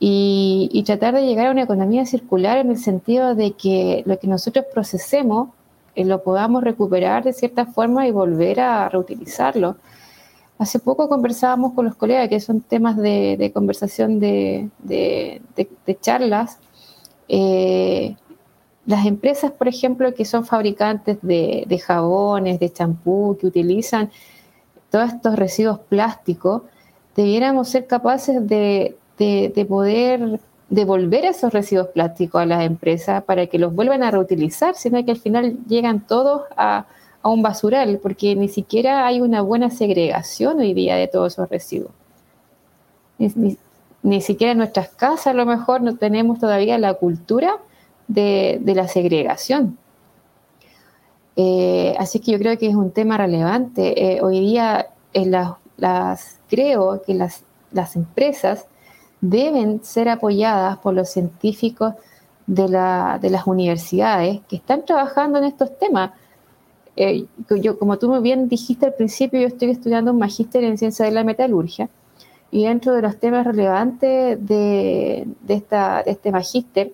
y, tratar de llegar a una economía circular en el sentido de que lo que nosotros procesemos eh, lo podamos recuperar de cierta forma y volver a reutilizarlo. Hace poco conversábamos con los colegas, que son temas de, conversación de, charlas. Eh, las empresas, por ejemplo, que son fabricantes de, jabones, de champú, que utilizan todos estos residuos plásticos, debiéramos ser capaces de, de, poder devolver esos residuos plásticos a las empresas para que los vuelvan a reutilizar, sino que al final llegan todos a, un basural, porque ni siquiera hay una buena segregación hoy día de todos esos residuos. Ni, siquiera en nuestras casas a lo mejor no tenemos todavía la cultura de, la segregación. Eh, así que yo creo que es un tema relevante. Eh, hoy día en las, creo que las, las empresas deben ser apoyadas por los científicos de, las universidades que están trabajando en estos temas. Eh, yo, como tú muy bien dijiste al principio, yo estoy estudiando un magíster en ciencia de la metalurgia y dentro de los temas relevantes de, este magíster,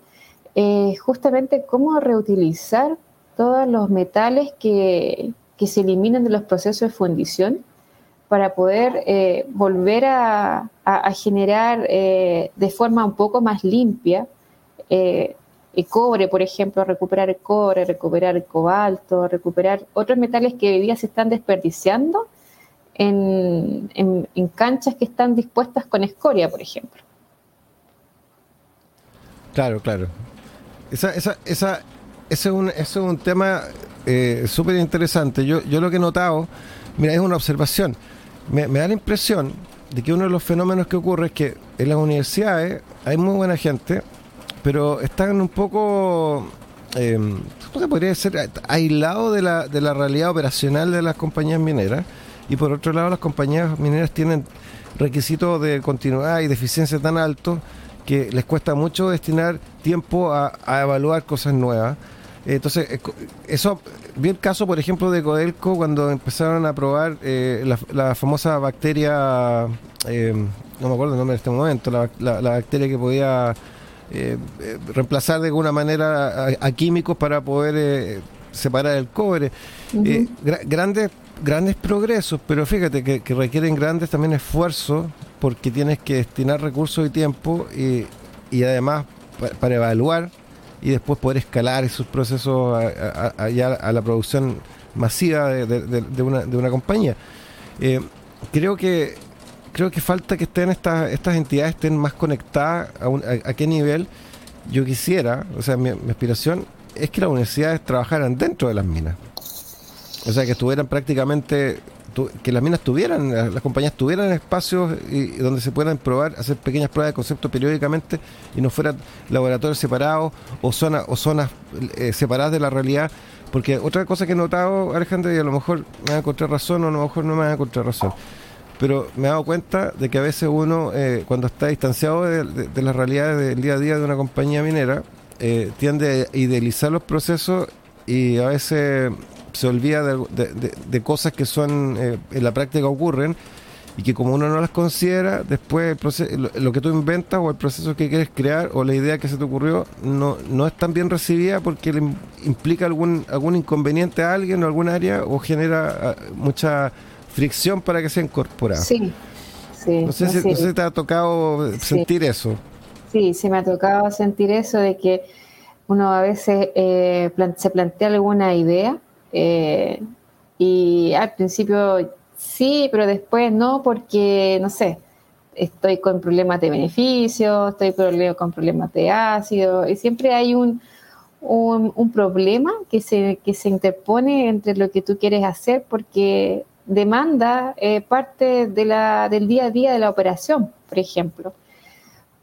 eh, justamente cómo reutilizar todos los metales que, se eliminan de los procesos de fundición para poder eh, volver a, generar eh, de forma un poco más limpia el cobre, por ejemplo, recuperar cobre, recuperar cobalto, recuperar otros metales que hoy día se están desperdiciando en, canchas que están dispuestas con escoria, por ejemplo. Claro, claro. Esa, esa, esa, ese, es un, ese es un tema eh, súper interesante. Yo, yo lo que he notado, mira, es una observación. Me, me da la impresión de que uno de los fenómenos que ocurre es que en las universidades hay muy buena gente, pero están un poco, eh, podría ser aislados de la, de la realidad operacional de las compañías mineras. Y por otro lado, las compañías mineras tienen requisitos de continuidad y de eficiencia tan altos que les cuesta mucho destinar tiempo a, evaluar cosas nuevas. Entonces, eh, eso, vi el caso, por ejemplo, de Codelco cuando empezaron a probar eh, la, famosa bacteria, eh, no me acuerdo el nombre en este momento, la, bacteria que podía reemplazar de alguna manera a, químicos para poder separar el cobre. grandes grandes progresos, pero fíjate que, requieren grandes también esfuerzos porque tienes que destinar recursos y tiempo y, y además para, evaluar y después poder escalar esos procesos allá a, la producción masiva de, una, de una compañía. Eh, creo que creo que falta que estén estas estas entidades estén más conectadas a, a, qué nivel yo quisiera, o sea, mi aspiración es que las universidades trabajaran dentro de las minas. O sea, que estuvieran prácticamente, que las minas tuvieran, las compañías tuvieran espacios y, donde se puedan probar, hacer pequeñas pruebas de concepto periódicamente y no fueran laboratorios separados o zonas o zonas eh, separadas de la realidad. Porque otra cosa que he notado, Alejandro, y a lo mejor me va a encontrar razón o a lo mejor no me va a encontrar razón, pero me he dado cuenta de que a veces uno, eh, cuando está distanciado de, las realidades del día a día de una compañía minera, eh, tiende a idealizar los procesos y a veces se olvida de, cosas que son eh, en la práctica ocurren y que como uno no las considera, después lo, que tú inventas o el proceso que quieres crear o la idea que se te ocurrió no, no es tan bien recibida porque le implica algún, algún inconveniente a alguien o algún área o genera ah, mucha fricción para que sea incorporado. Sí, sí. No sé, si, te ha tocado sentir eso. Sí, se me ha tocado sentir eso de que uno a veces eh, se plantea alguna idea eh, y al principio sí, pero después no, porque, no sé, estoy con problemas de beneficio, estoy con problemas de ácido, y siempre hay un, un, problema que se, que se interpone entre lo que tú quieres hacer porque demanda eh, parte del día a día de la operación, por ejemplo.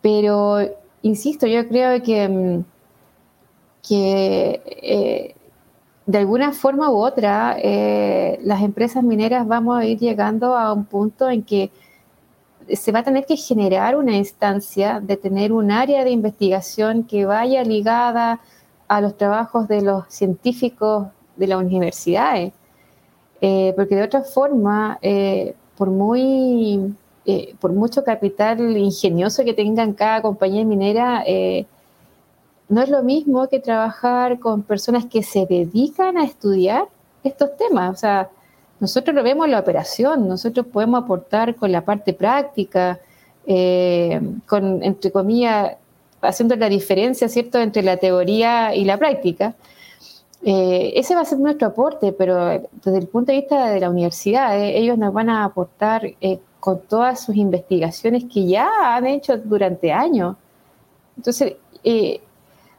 Pero, insisto, yo creo que, mm, que eh, de alguna forma u otra, eh, las empresas mineras vamos a ir llegando a un punto en que se va a tener que generar una instancia de tener un área de investigación que vaya ligada a los trabajos de los científicos de las universidades. Eh, porque de otra forma, eh, por, muy, por mucho capital ingenioso que tengan cada compañía minera, no es lo mismo que trabajar con personas que se dedican a estudiar estos temas. O sea, nosotros lo vemos la operación, nosotros podemos aportar con la parte práctica, eh, entre comillas, haciendo la diferencia, ¿cierto?, entre la teoría y la práctica. Eh, ese va a ser nuestro aporte, pero desde el punto de vista de la universidad, eh, ellos nos van a aportar con todas sus investigaciones que ya han hecho durante años. Entonces,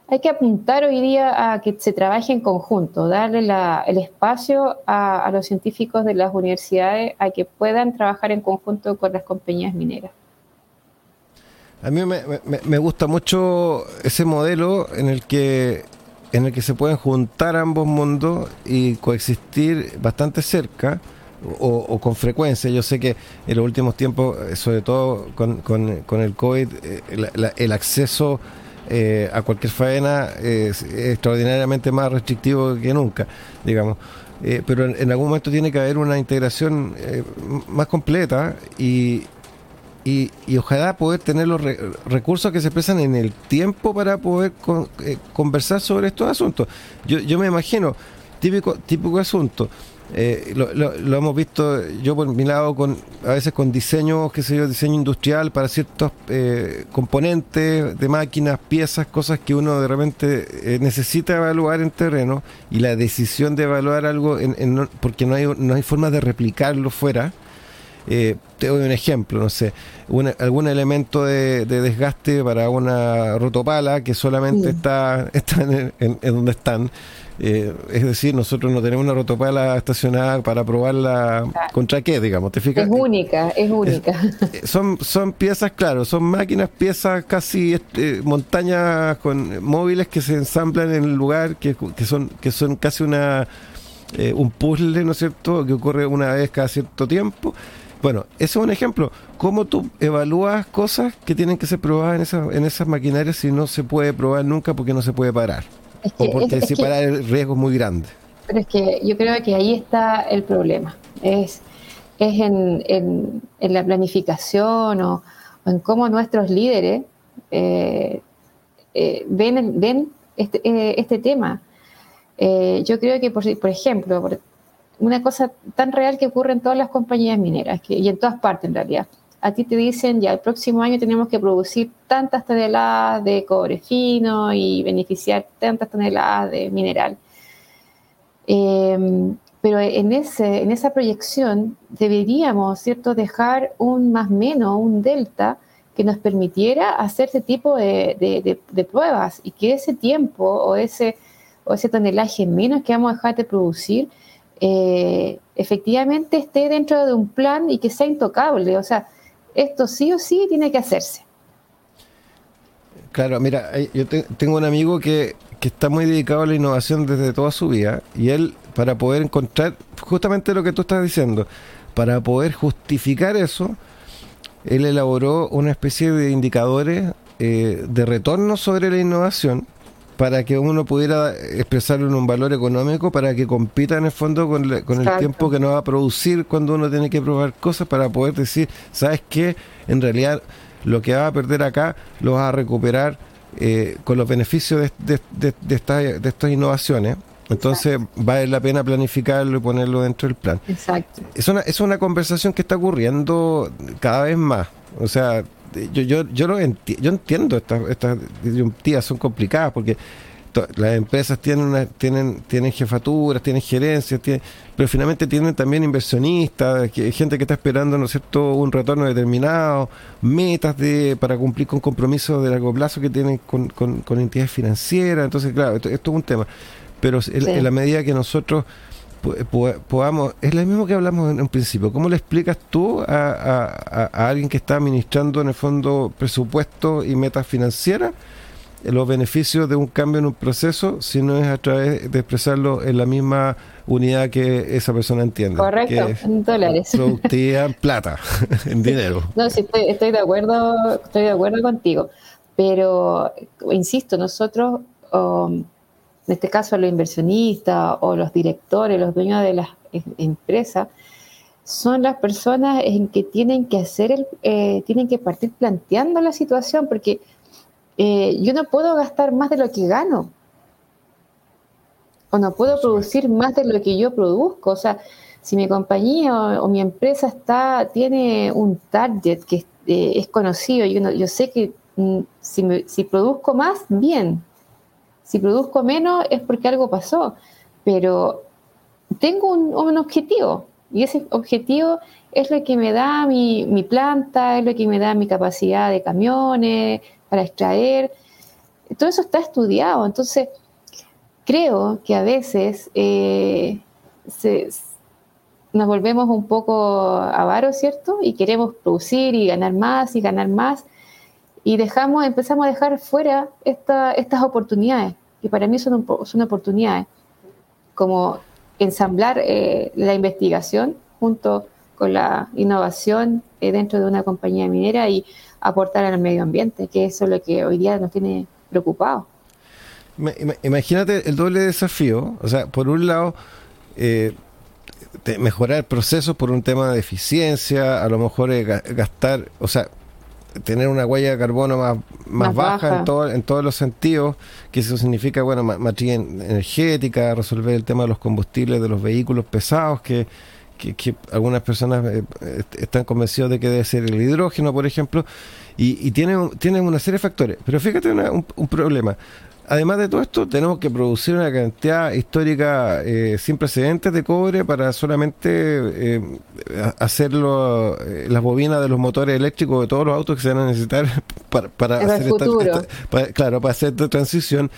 hay que apuntar hoy día a que se trabaje en conjunto, darle el espacio a, los científicos de las universidades a que puedan trabajar en conjunto con las compañías mineras. A mí me, gusta mucho ese modelo en el que en el que se pueden juntar ambos mundos y coexistir bastante cerca o, con frecuencia. Yo sé que en los últimos tiempos, sobre todo con, el COVID, eh, el acceso eh, a cualquier faena es extraordinariamente más restrictivo que nunca, digamos. Eh, pero en, algún momento tiene que haber una integración eh, más completa y, y, ojalá poder tener los recursos que se expresan en el tiempo para poder conversar sobre estos asuntos. Yo, yo me imagino, típico, típico asunto, eh, lo, lo, hemos visto yo por mi lado con a veces con diseño, qué sé yo, diseño industrial para ciertos eh, componentes de máquinas, piezas, cosas que uno de repente eh, necesita evaluar en terreno y la decisión de evaluar algo en, porque no hay, no hay forma de replicarlo fuera. Eh, te doy un ejemplo, no sé, algún elemento de, desgaste para una rotopala que solamente está, está en, donde están. Eh, es decir, nosotros no tenemos una rotopala estacionada para probarla contra qué, digamos, ¿te fijas? Es única, es única. son, son piezas, claro, son máquinas, piezas casi este, montañas con móviles que se ensamblan en el lugar, que, que son, que son casi una eh, un puzzle, ¿no es cierto?, que ocurre una vez cada cierto tiempo bueno, ese es un ejemplo. ¿Cómo tú evalúas cosas que tienen que ser probadas en, esa, en esas maquinarias si no se puede probar nunca porque no se puede parar? o porque si parar el riesgo es muy grande. Pero es que yo creo que ahí está el problema. Es, es en, en, la planificación o, en cómo nuestros líderes eh, eh, ven, ven este, eh, este tema. yo creo que, por, por ejemplo, por, una cosa tan real que ocurre en todas las compañías mineras y en todas partes en realidad. A ti te dicen, ya el próximo año tenemos que producir tantas toneladas de cobre fino y beneficiar tantas toneladas de mineral. Em, pero en, ese, en esa proyección deberíamos, ¿cierto?, dejar un más menos, un delta, que nos permitiera hacer ese tipo de, de, pruebas y que ese tiempo o ese, o ese tonelaje menos que vamos a dejar de producir eh, efectivamente esté dentro de un plan y que sea intocable. O sea, esto sí o sí tiene que hacerse. Claro, mira, yo tengo un amigo que, que, está muy dedicado a la innovación desde toda su vida y él, para poder encontrar justamente lo que tú estás diciendo, para poder justificar eso, él elaboró una especie de indicadores eh, de retorno sobre la innovación para que uno pudiera expresarlo en un valor económico para que compita en el fondo con, el tiempo que nos va a producir cuando uno tiene que probar cosas para poder decir, ¿sabes qué? En realidad lo que va a perder acá lo va a recuperar eh, con los beneficios de, de, de, estas innovaciones. Entonces vale la pena planificarlo y ponerlo dentro del plan. Exacto. Es una, es una conversación que está ocurriendo cada vez más. O sea, yo, yo, yo, lo yo entiendo, estas, estas disyuntivas son complicadas porque las empresas tienen una, tienen tienen jefaturas, tienen gerencias, pero finalmente tienen también inversionistas, gente que está esperando, ¿no es cierto?, un retorno determinado, metas de para cumplir con compromisos de largo plazo que tienen con, con, entidades financieras. Entonces, claro, esto, es un tema. Pero en la medida que nosotros podamos, es lo mismo que hablamos en un principio, ¿cómo le explicas tú a, alguien que está administrando en el fondo presupuesto y metas financieras los beneficios de un cambio en un proceso si no es a través de expresarlo en la misma unidad que esa persona entiende? Correcto, en dólares. Productividad en plata, [laughs] en dinero. No, sí, estoy, estoy, de acuerdo, estoy de acuerdo contigo, pero insisto, nosotros... Um, en este caso los inversionistas o los directores, los dueños de las empresas, son las personas en que tienen que hacer el, eh, tienen que partir planteando la situación, porque eh, yo no puedo gastar más de lo que gano. O no puedo producir más de lo que yo produzco. O sea, si mi compañía o, mi empresa está, tiene un target que eh, es conocido, yo, yo sé que mm, si, si produzco más, bien, si produzco menos es porque algo pasó, pero tengo un, objetivo y ese objetivo es lo que me da mi, planta, es lo que me da mi capacidad de camiones para extraer. Todo eso está estudiado. Entonces, creo que a veces eh, nos volvemos un poco avaros, ¿cierto? Y queremos producir y ganar más y ganar más y dejamos, empezamos a dejar fuera estas oportunidades, que para mí son, son oportunidades, como ensamblar eh, la investigación junto con la innovación eh, dentro de una compañía minera y aportar al medio ambiente, que eso es lo que hoy día nos tiene preocupados. Imagínate el doble desafío, o sea, por un lado, eh, mejorar procesos por un tema de eficiencia, a lo mejor gastar, o sea, tener una huella de carbono más, más, baja, En, todo, en todos los sentidos, que eso significa, bueno, matriz energética, resolver el tema de los combustibles de los vehículos pesados que, que, algunas personas eh, están convencidos de que debe ser el hidrógeno, por ejemplo, y, y tiene, una serie de factores. Pero fíjate un, problema. Además de todo esto, tenemos que producir una cantidad histórica eh, sin precedentes de cobre para solamente eh, hacerlo, eh, las bobinas de los motores eléctricos de todos los autos que se van a necesitar [laughs] para, para hacer esta, claro, para hacer esta transición.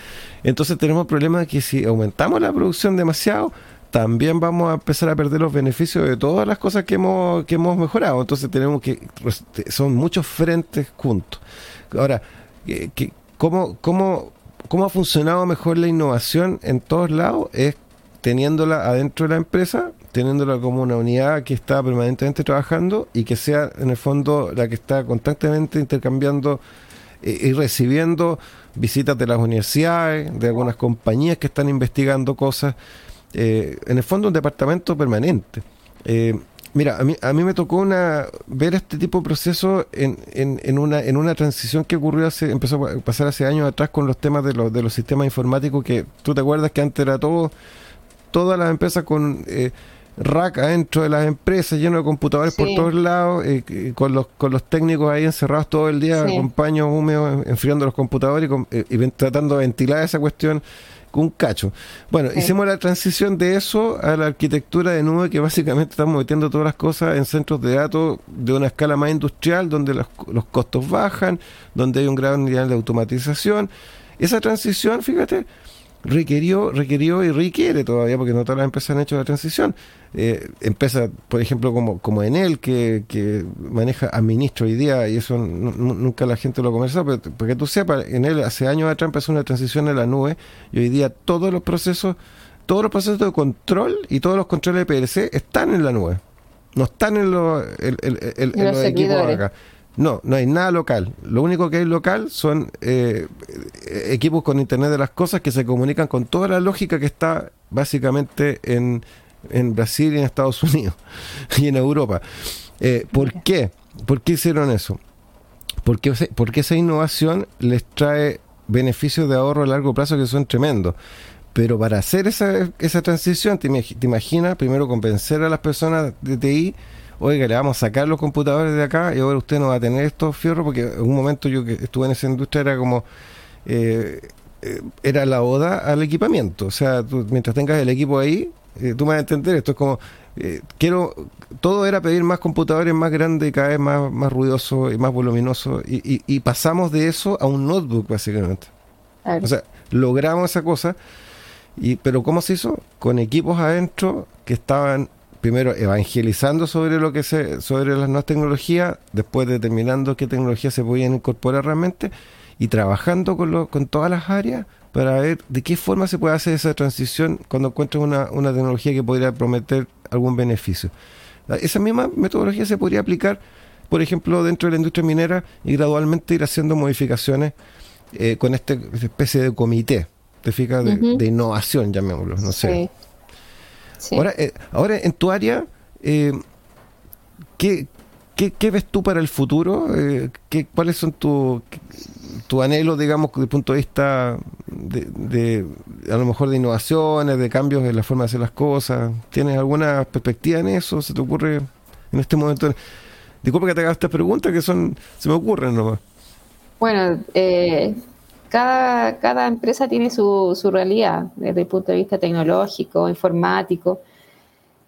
Entonces tenemos el problema de que si aumentamos la producción demasiado, también vamos a empezar a perder los beneficios de todas las cosas que hemos, que hemos mejorado. Entonces tenemos que, son muchos frentes juntos. Ahora, ¿cómo, cómo cómo ha funcionado mejor la innovación en todos lados es teniéndola adentro de la empresa, teniéndola como una unidad que está permanentemente trabajando y que sea en el fondo la que está constantemente intercambiando eh, y recibiendo visitas de las universidades, de algunas compañías que están investigando cosas. Eh, en el fondo un departamento permanente. Eh, Mira, a mí, a mí me tocó una ver este tipo de proceso en, en, en, una, en una transición que ocurrió hace, empezó a pasar hace años atrás con los temas de los, de los sistemas informáticos que tú te acuerdas que antes era todo, todas las empresas con eh, rack adentro de las empresas, lleno de computadores por todos lados, eh, con, los, con los técnicos ahí encerrados todo el día, con paños húmedos, enfriando los computadores y, y tratando de ventilar esa cuestión un cacho. Bueno, hicimos la transición de eso a la arquitectura de nube que básicamente estamos metiendo todas las cosas en centros de datos de una escala más industrial, donde los, los costos bajan, donde hay un gran nivel de automatización. Esa transición, fíjate, requirió, requirió y requiere todavía, porque no todas las empresas han hecho la transición. Eh, empresas, por ejemplo, como, como Enel, que, que maneja, administra hoy día, y eso nunca la gente lo ha pero porque tú sepas, Enel hace años atrás empezó una transición en la nube, y hoy día todos los procesos, todos los procesos de control y todos los controles de PLC están en la nube. No están en, los, los equipos acá. No, no hay nada local. Lo único que hay local son eh, equipos con Internet de las Cosas que se comunican con toda la lógica que está básicamente en, en Brasil y en Estados [laughs] Unidos y en Europa. Eh, ¿Por qué? ¿Por qué hicieron eso? Porque, porque esa innovación les trae beneficios de ahorro a largo plazo que son tremendos. Pero para hacer esa, esa transición, te, te imaginas primero convencer a las personas de TI oiga, le vamos a sacar los computadores de acá y ahora usted no va a tener estos fierros, porque en un momento yo que estuve en esa industria era como... Eh, eh, era la oda al equipamiento. O sea, mientras tengas el equipo ahí, eh, tú me vas a entender. Esto es como, quiero, todo era pedir más computadores más grandes, cada vez más, más ruidosos y más voluminosos. Y, y, pasamos de eso a un notebook, básicamente. O sea, logramos esa cosa. Y, pero ¿cómo se hizo? Con equipos adentro que estaban primero evangelizando sobre lo que se, sobre las nuevas tecnologías, después determinando qué tecnologías se podían incorporar realmente y trabajando con, lo, con todas las áreas para ver de qué forma se puede hacer esa transición cuando encuentres una, una tecnología que podría prometer algún beneficio. Esa misma metodología se podría aplicar, por ejemplo, dentro de la industria minera y gradualmente ir haciendo modificaciones eh, con este, esta especie de comité, ¿te fijas? De, innovación, llamémoslo, no sé. Ahora, eh, ahora, en tu área, eh, ¿qué, qué, ves tú para el futuro? Eh, ¿qué, ¿Cuáles son tus tu anhelos, digamos, desde el punto de vista de, a lo mejor de innovaciones, de cambios en la forma de hacer las cosas? ¿Tienes alguna perspectiva en eso? ¿Se te ocurre en este momento? Disculpa que te haga estas preguntas que son, se me ocurren nomás. Bueno, eh, cada, cada empresa tiene su, su, realidad desde el punto de vista tecnológico, informático.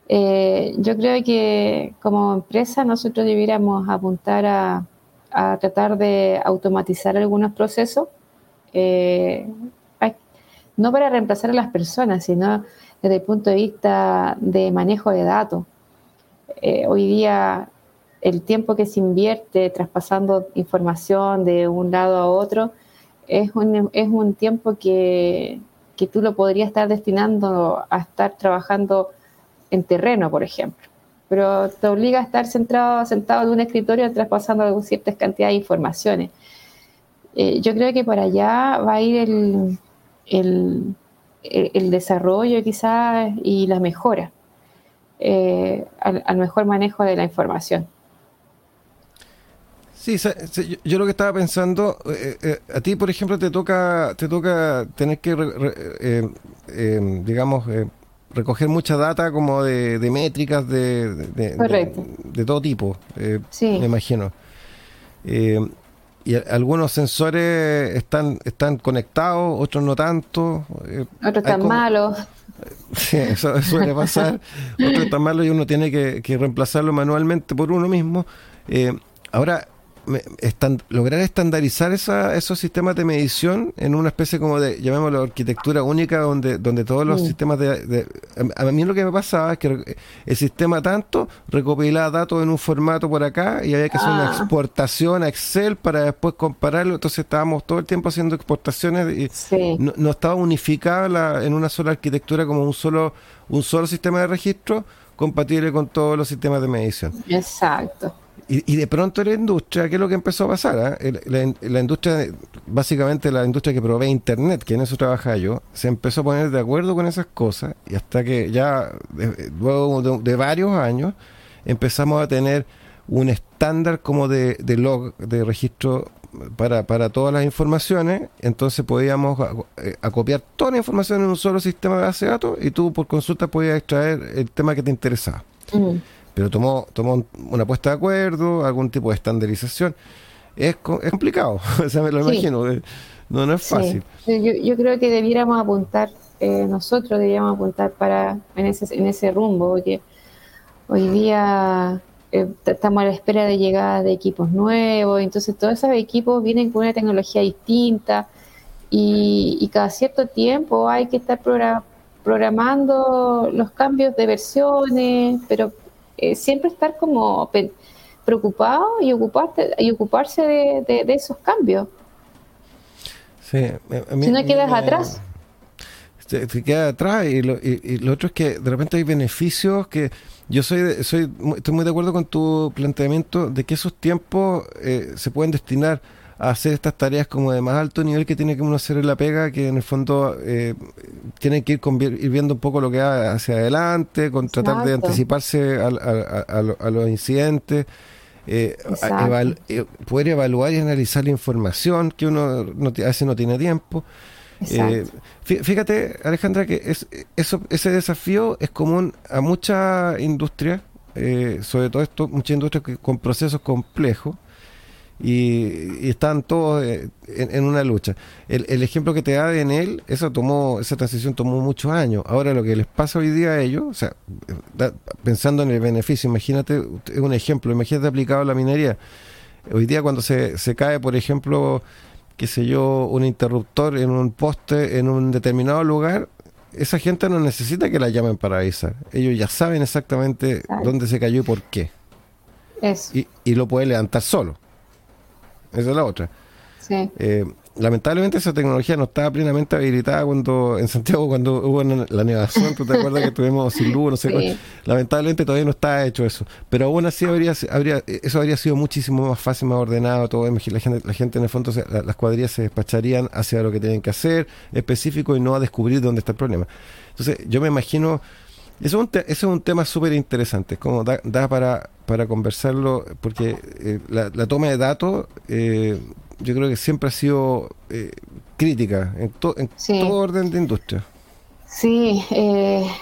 Eh, yo creo que como empresa nosotros debiéramos apuntar a, a tratar de automatizar algunos procesos, eh, no para reemplazar a las personas, sino desde el punto de vista de manejo de datos. Eh, hoy día el tiempo que se invierte traspasando información de un lado a otro, es un, es un tiempo que, que tú lo podrías estar destinando a estar trabajando en terreno, por ejemplo. Pero te obliga a estar centrado, sentado en un escritorio traspasando ciertas cantidades de informaciones. Eh, yo creo que para allá va a ir el, el, el, desarrollo quizás y la mejora eh, al mejor manejo de la información. Sí, yo, lo que estaba pensando, eh, eh, a ti, por ejemplo, te toca te toca tener que, eh, digamos, recoger mucha data como de, métricas de, de, todo tipo, eh, me imagino. Eh, y algunos sensores están, están conectados, otros no tanto. Eh, otros están malos. [laughs] Sí, eso, suele pasar. otros están malos y uno tiene que, que reemplazarlo manualmente por uno mismo. ahora, lograr estandarizar esos sistemas de medición en una especie como de, llamémoslo, arquitectura única donde, donde todos los mm. sistemas de, a, mí lo que me pasaba es que el sistema tanto recopilaba datos en un formato por acá y había que hacer una ah. exportación a Excel para después compararlo. Entonces estábamos todo el tiempo haciendo exportaciones y no, estaba unificada en una sola arquitectura como un solo, un solo sistema de registro compatible con todos los sistemas de medición. Exacto. Y, de pronto la industria, ¿qué es lo que empezó a pasar? Ah? La, industria, básicamente la industria que provee Internet, que en eso trabaja yo, se empezó a poner de acuerdo con esas cosas y hasta que ya, luego de, varios años, empezamos a tener un estándar como de, log, de registro para, para todas las informaciones, entonces podíamos eh, acopiar toda la información en un solo sistema de base de datos y tú por consulta podías extraer el tema que te interesaba. Mm pero tomó, tomó una puesta de acuerdo, algún tipo de estandarización. Es, es complicado, [laughs] o sea, me lo imagino, no, no es fácil. Yo, yo, creo que debiéramos apuntar, eh, nosotros debiéramos apuntar para en ese, en ese rumbo, porque hoy día eh, estamos a la espera de llegada de equipos nuevos, entonces todos esos equipos vienen con una tecnología distinta y, y cada cierto tiempo hay que estar programando los cambios de versiones, pero eh, siempre estar como preocupado y, ocuparte, y ocuparse de, esos cambios. si no quedas atrás. Se, queda atrás y lo, y, lo, otro es que de repente hay beneficios que yo soy, soy estoy muy de acuerdo con tu planteamiento de que esos tiempos eh, se pueden destinar hacer estas tareas como de más alto nivel que tiene que uno hacer en la pega, que en el fondo eh, tiene que ir, ir, viendo un poco lo que va hacia adelante, con tratar de anticiparse a, los incidentes. Eh, eh, poder evaluar y analizar la información que uno no, a veces no tiene tiempo. Eh, fíjate, Alejandra, que es, eso, ese desafío es común a muchas industrias, sobre todo esto, muchas industrias que, con procesos complejos, y, están todos eh, en, una lucha. El, ejemplo que te da de en él, eso tomó, esa transición tomó muchos años. Ahora lo que les pasa hoy día a ellos, o sea, pensando en el beneficio, imagínate, es un ejemplo, imagínate aplicado a la minería. Hoy día cuando se, se cae, por ejemplo, qué sé yo, un interruptor en un poste en un determinado lugar, esa gente no necesita que la llamen para avisar. Ellos ya saben exactamente dónde se cayó y por qué. Y, y lo puede levantar solo. Esa es la otra. Eh, lamentablemente esa tecnología no estaba plenamente habilitada cuando en Santiago cuando hubo la negación, tú te acuerdas que tuvimos sin luz, no sé Lamentablemente todavía no está hecho eso, pero aún así habría, habría eso habría sido muchísimo más fácil, más ordenado, todo la gente, la gente en el fondo las cuadrillas se despacharían hacia lo que tienen que hacer, específico y no a descubrir dónde está el problema. Entonces, yo me imagino eso es un, es un tema súper interesante, como da, da, para, para conversarlo, porque eh, la, toma de datos eh, yo creo que siempre ha sido eh, crítica en, en todo orden de industria. Sí,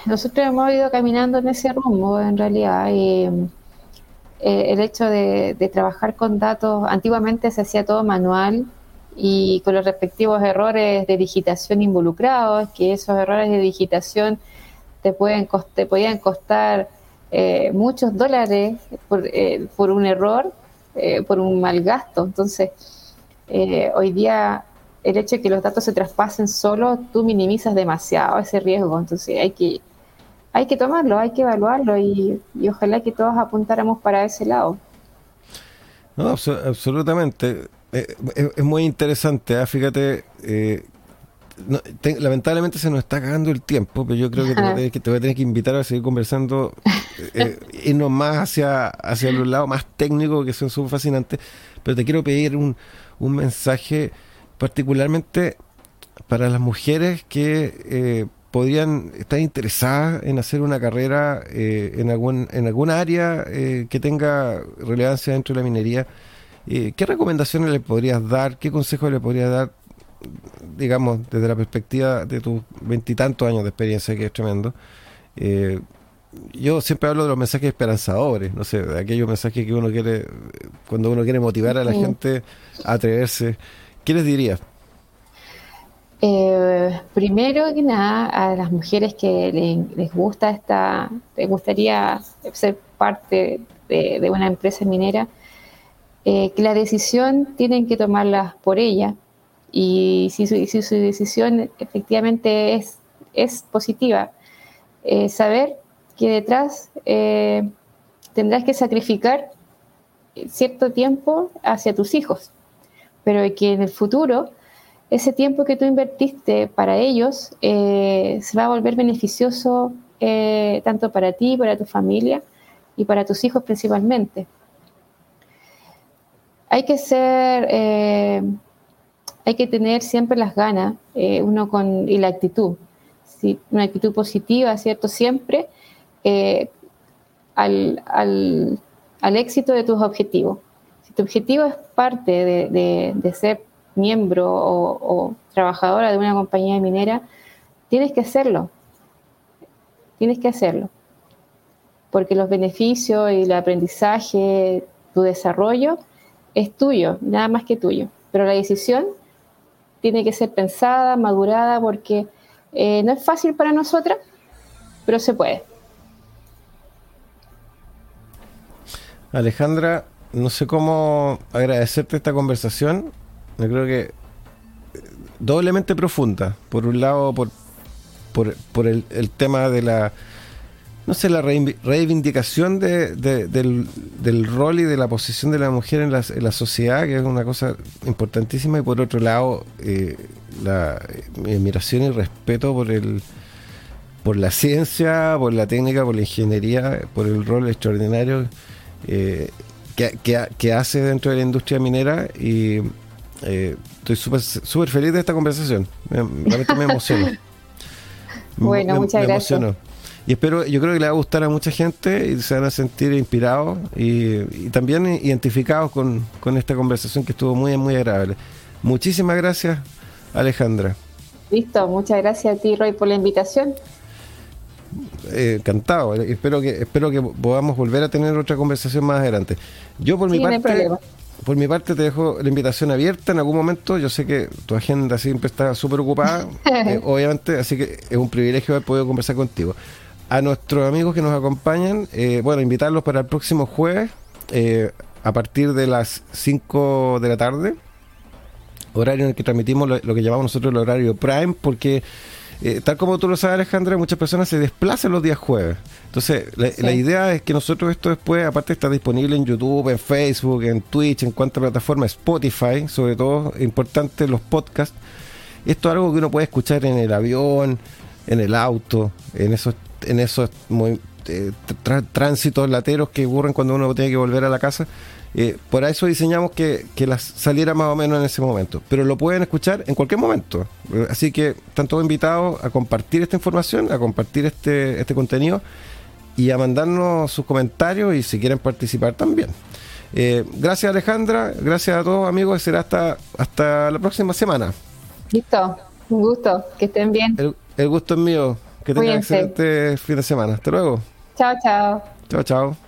nosotros hemos ido caminando en ese rumbo en realidad. el hecho de, de trabajar con datos, antiguamente se hacía todo manual y con los respectivos errores de digitación involucrados, que esos errores de digitación te, pueden te podían costar eh, muchos dólares por, eh, por un error, eh, por un mal gasto. Entonces, hoy día el hecho de que los datos se traspasen solo, tú minimizas demasiado ese riesgo. Entonces, hay que, hay que tomarlo, hay que evaluarlo y, ojalá que todos apuntáramos para ese lado. No, absolutamente. es, muy interesante. Fíjate, lamentablemente se nos está cagando el tiempo, pero yo creo que te, voy a tener que, invitar a seguir conversando, eh, [laughs] irnos más hacia, hacia los lados más técnicos que son súper fascinantes, pero te quiero pedir un, un mensaje particularmente para las mujeres que eh, podrían estar interesadas en hacer una carrera eh, en, algún, en alguna área que tenga relevancia dentro de la minería. ¿Qué recomendaciones le podrías dar? ¿Qué consejos le podrías dar digamos, desde la perspectiva de tus veintitantos años de experiencia, que es tremendo, Eh, yo siempre hablo de los mensajes esperanzadores, no sé, de aquellos mensajes que uno quiere, cuando uno quiere motivar a la gente a atreverse. ¿Qué les diría? Eh, primero que nada, a las mujeres que les gusta esta, les gustaría ser parte de, una empresa minera, eh, que la decisión tienen que tomarla por ella y si su, si su decisión efectivamente es, es positiva, eh, saber que detrás eh, tendrás que sacrificar cierto tiempo hacia tus hijos, pero que en el futuro ese tiempo que tú invertiste para ellos eh, se va a volver beneficioso tanto para ti, para tu familia y para tus hijos principalmente. Hay que ser, hay que tener siempre las ganas, uno con y la actitud, una actitud positiva, cierto, siempre eh, al, éxito de tus objetivos. Si tu objetivo es parte de, ser miembro o, trabajadora de una compañía minera, tienes que hacerlo. Tienes que hacerlo. Porque los beneficios y el aprendizaje, tu desarrollo, es tuyo, nada más que tuyo. Pero la decisión tiene que ser pensada, madurada, porque eh, no es fácil para nosotras, pero se puede. Alejandra, no sé cómo agradecerte esta conversación. Yo creo que eh, doblemente profunda. Por un lado, por, por, el, tema de la, no sé, la reivindicación del, rol y de la posición de la mujer en la, sociedad, que es una cosa importantísima. Y por otro lado, eh, la, mi admiración y respeto por el por la ciencia, por la técnica, por la ingeniería, por el rol extraordinario eh, que, hace dentro de la industria minera y eh, estoy súper feliz de esta conversación. Realmente me [laughs] emociono. bueno, muchas gracias. Y espero, yo creo que le va a gustar a mucha gente y se van a sentir inspirados y, también identificados con, con, esta conversación que estuvo muy, muy agradable. Muchísimas gracias, Alejandra. Listo, muchas gracias a ti, Roy, por la invitación eh, encantado. Espero que, espero que podamos volver a tener otra conversación más adelante. Yo por mi parte, por mi parte te dejo la invitación abierta en algún momento. Yo sé que tu agenda siempre está súper ocupada, [laughs] eh, obviamente, así que es un privilegio haber podido conversar contigo. A nuestros amigos que nos acompañan, eh, bueno, invitarlos para el próximo jueves a partir de las 5 de la tarde, horario en el que transmitimos lo que llamamos nosotros el horario prime, porque eh, tal como tú lo sabes, Alejandra, muchas personas se desplazan los días jueves. Entonces, la, idea es que nosotros esto después, aparte está disponible en YouTube, en Facebook, en Twitch, en cuánta plataforma, Spotify, sobre todo, importante los podcasts. Esto es algo que uno puede escuchar en el avión, en el auto, en esos, en esos eh, tránsitos lateros que ocurren cuando uno tiene que volver a la casa. Eh, por eso diseñamos que, las saliera más o menos en ese momento. Pero lo pueden escuchar en cualquier momento. Así que están todos invitados a compartir esta información, a compartir este, este contenido y a mandarnos sus comentarios y si quieren participar también. Eh, gracias Alejandra, gracias a todos amigos y será hasta, hasta la próxima semana. Listo, un gusto, que estén bien. El, gusto es mío, que tengan excelente fin de semana. Hasta luego. Chao, chao. Chao, chao.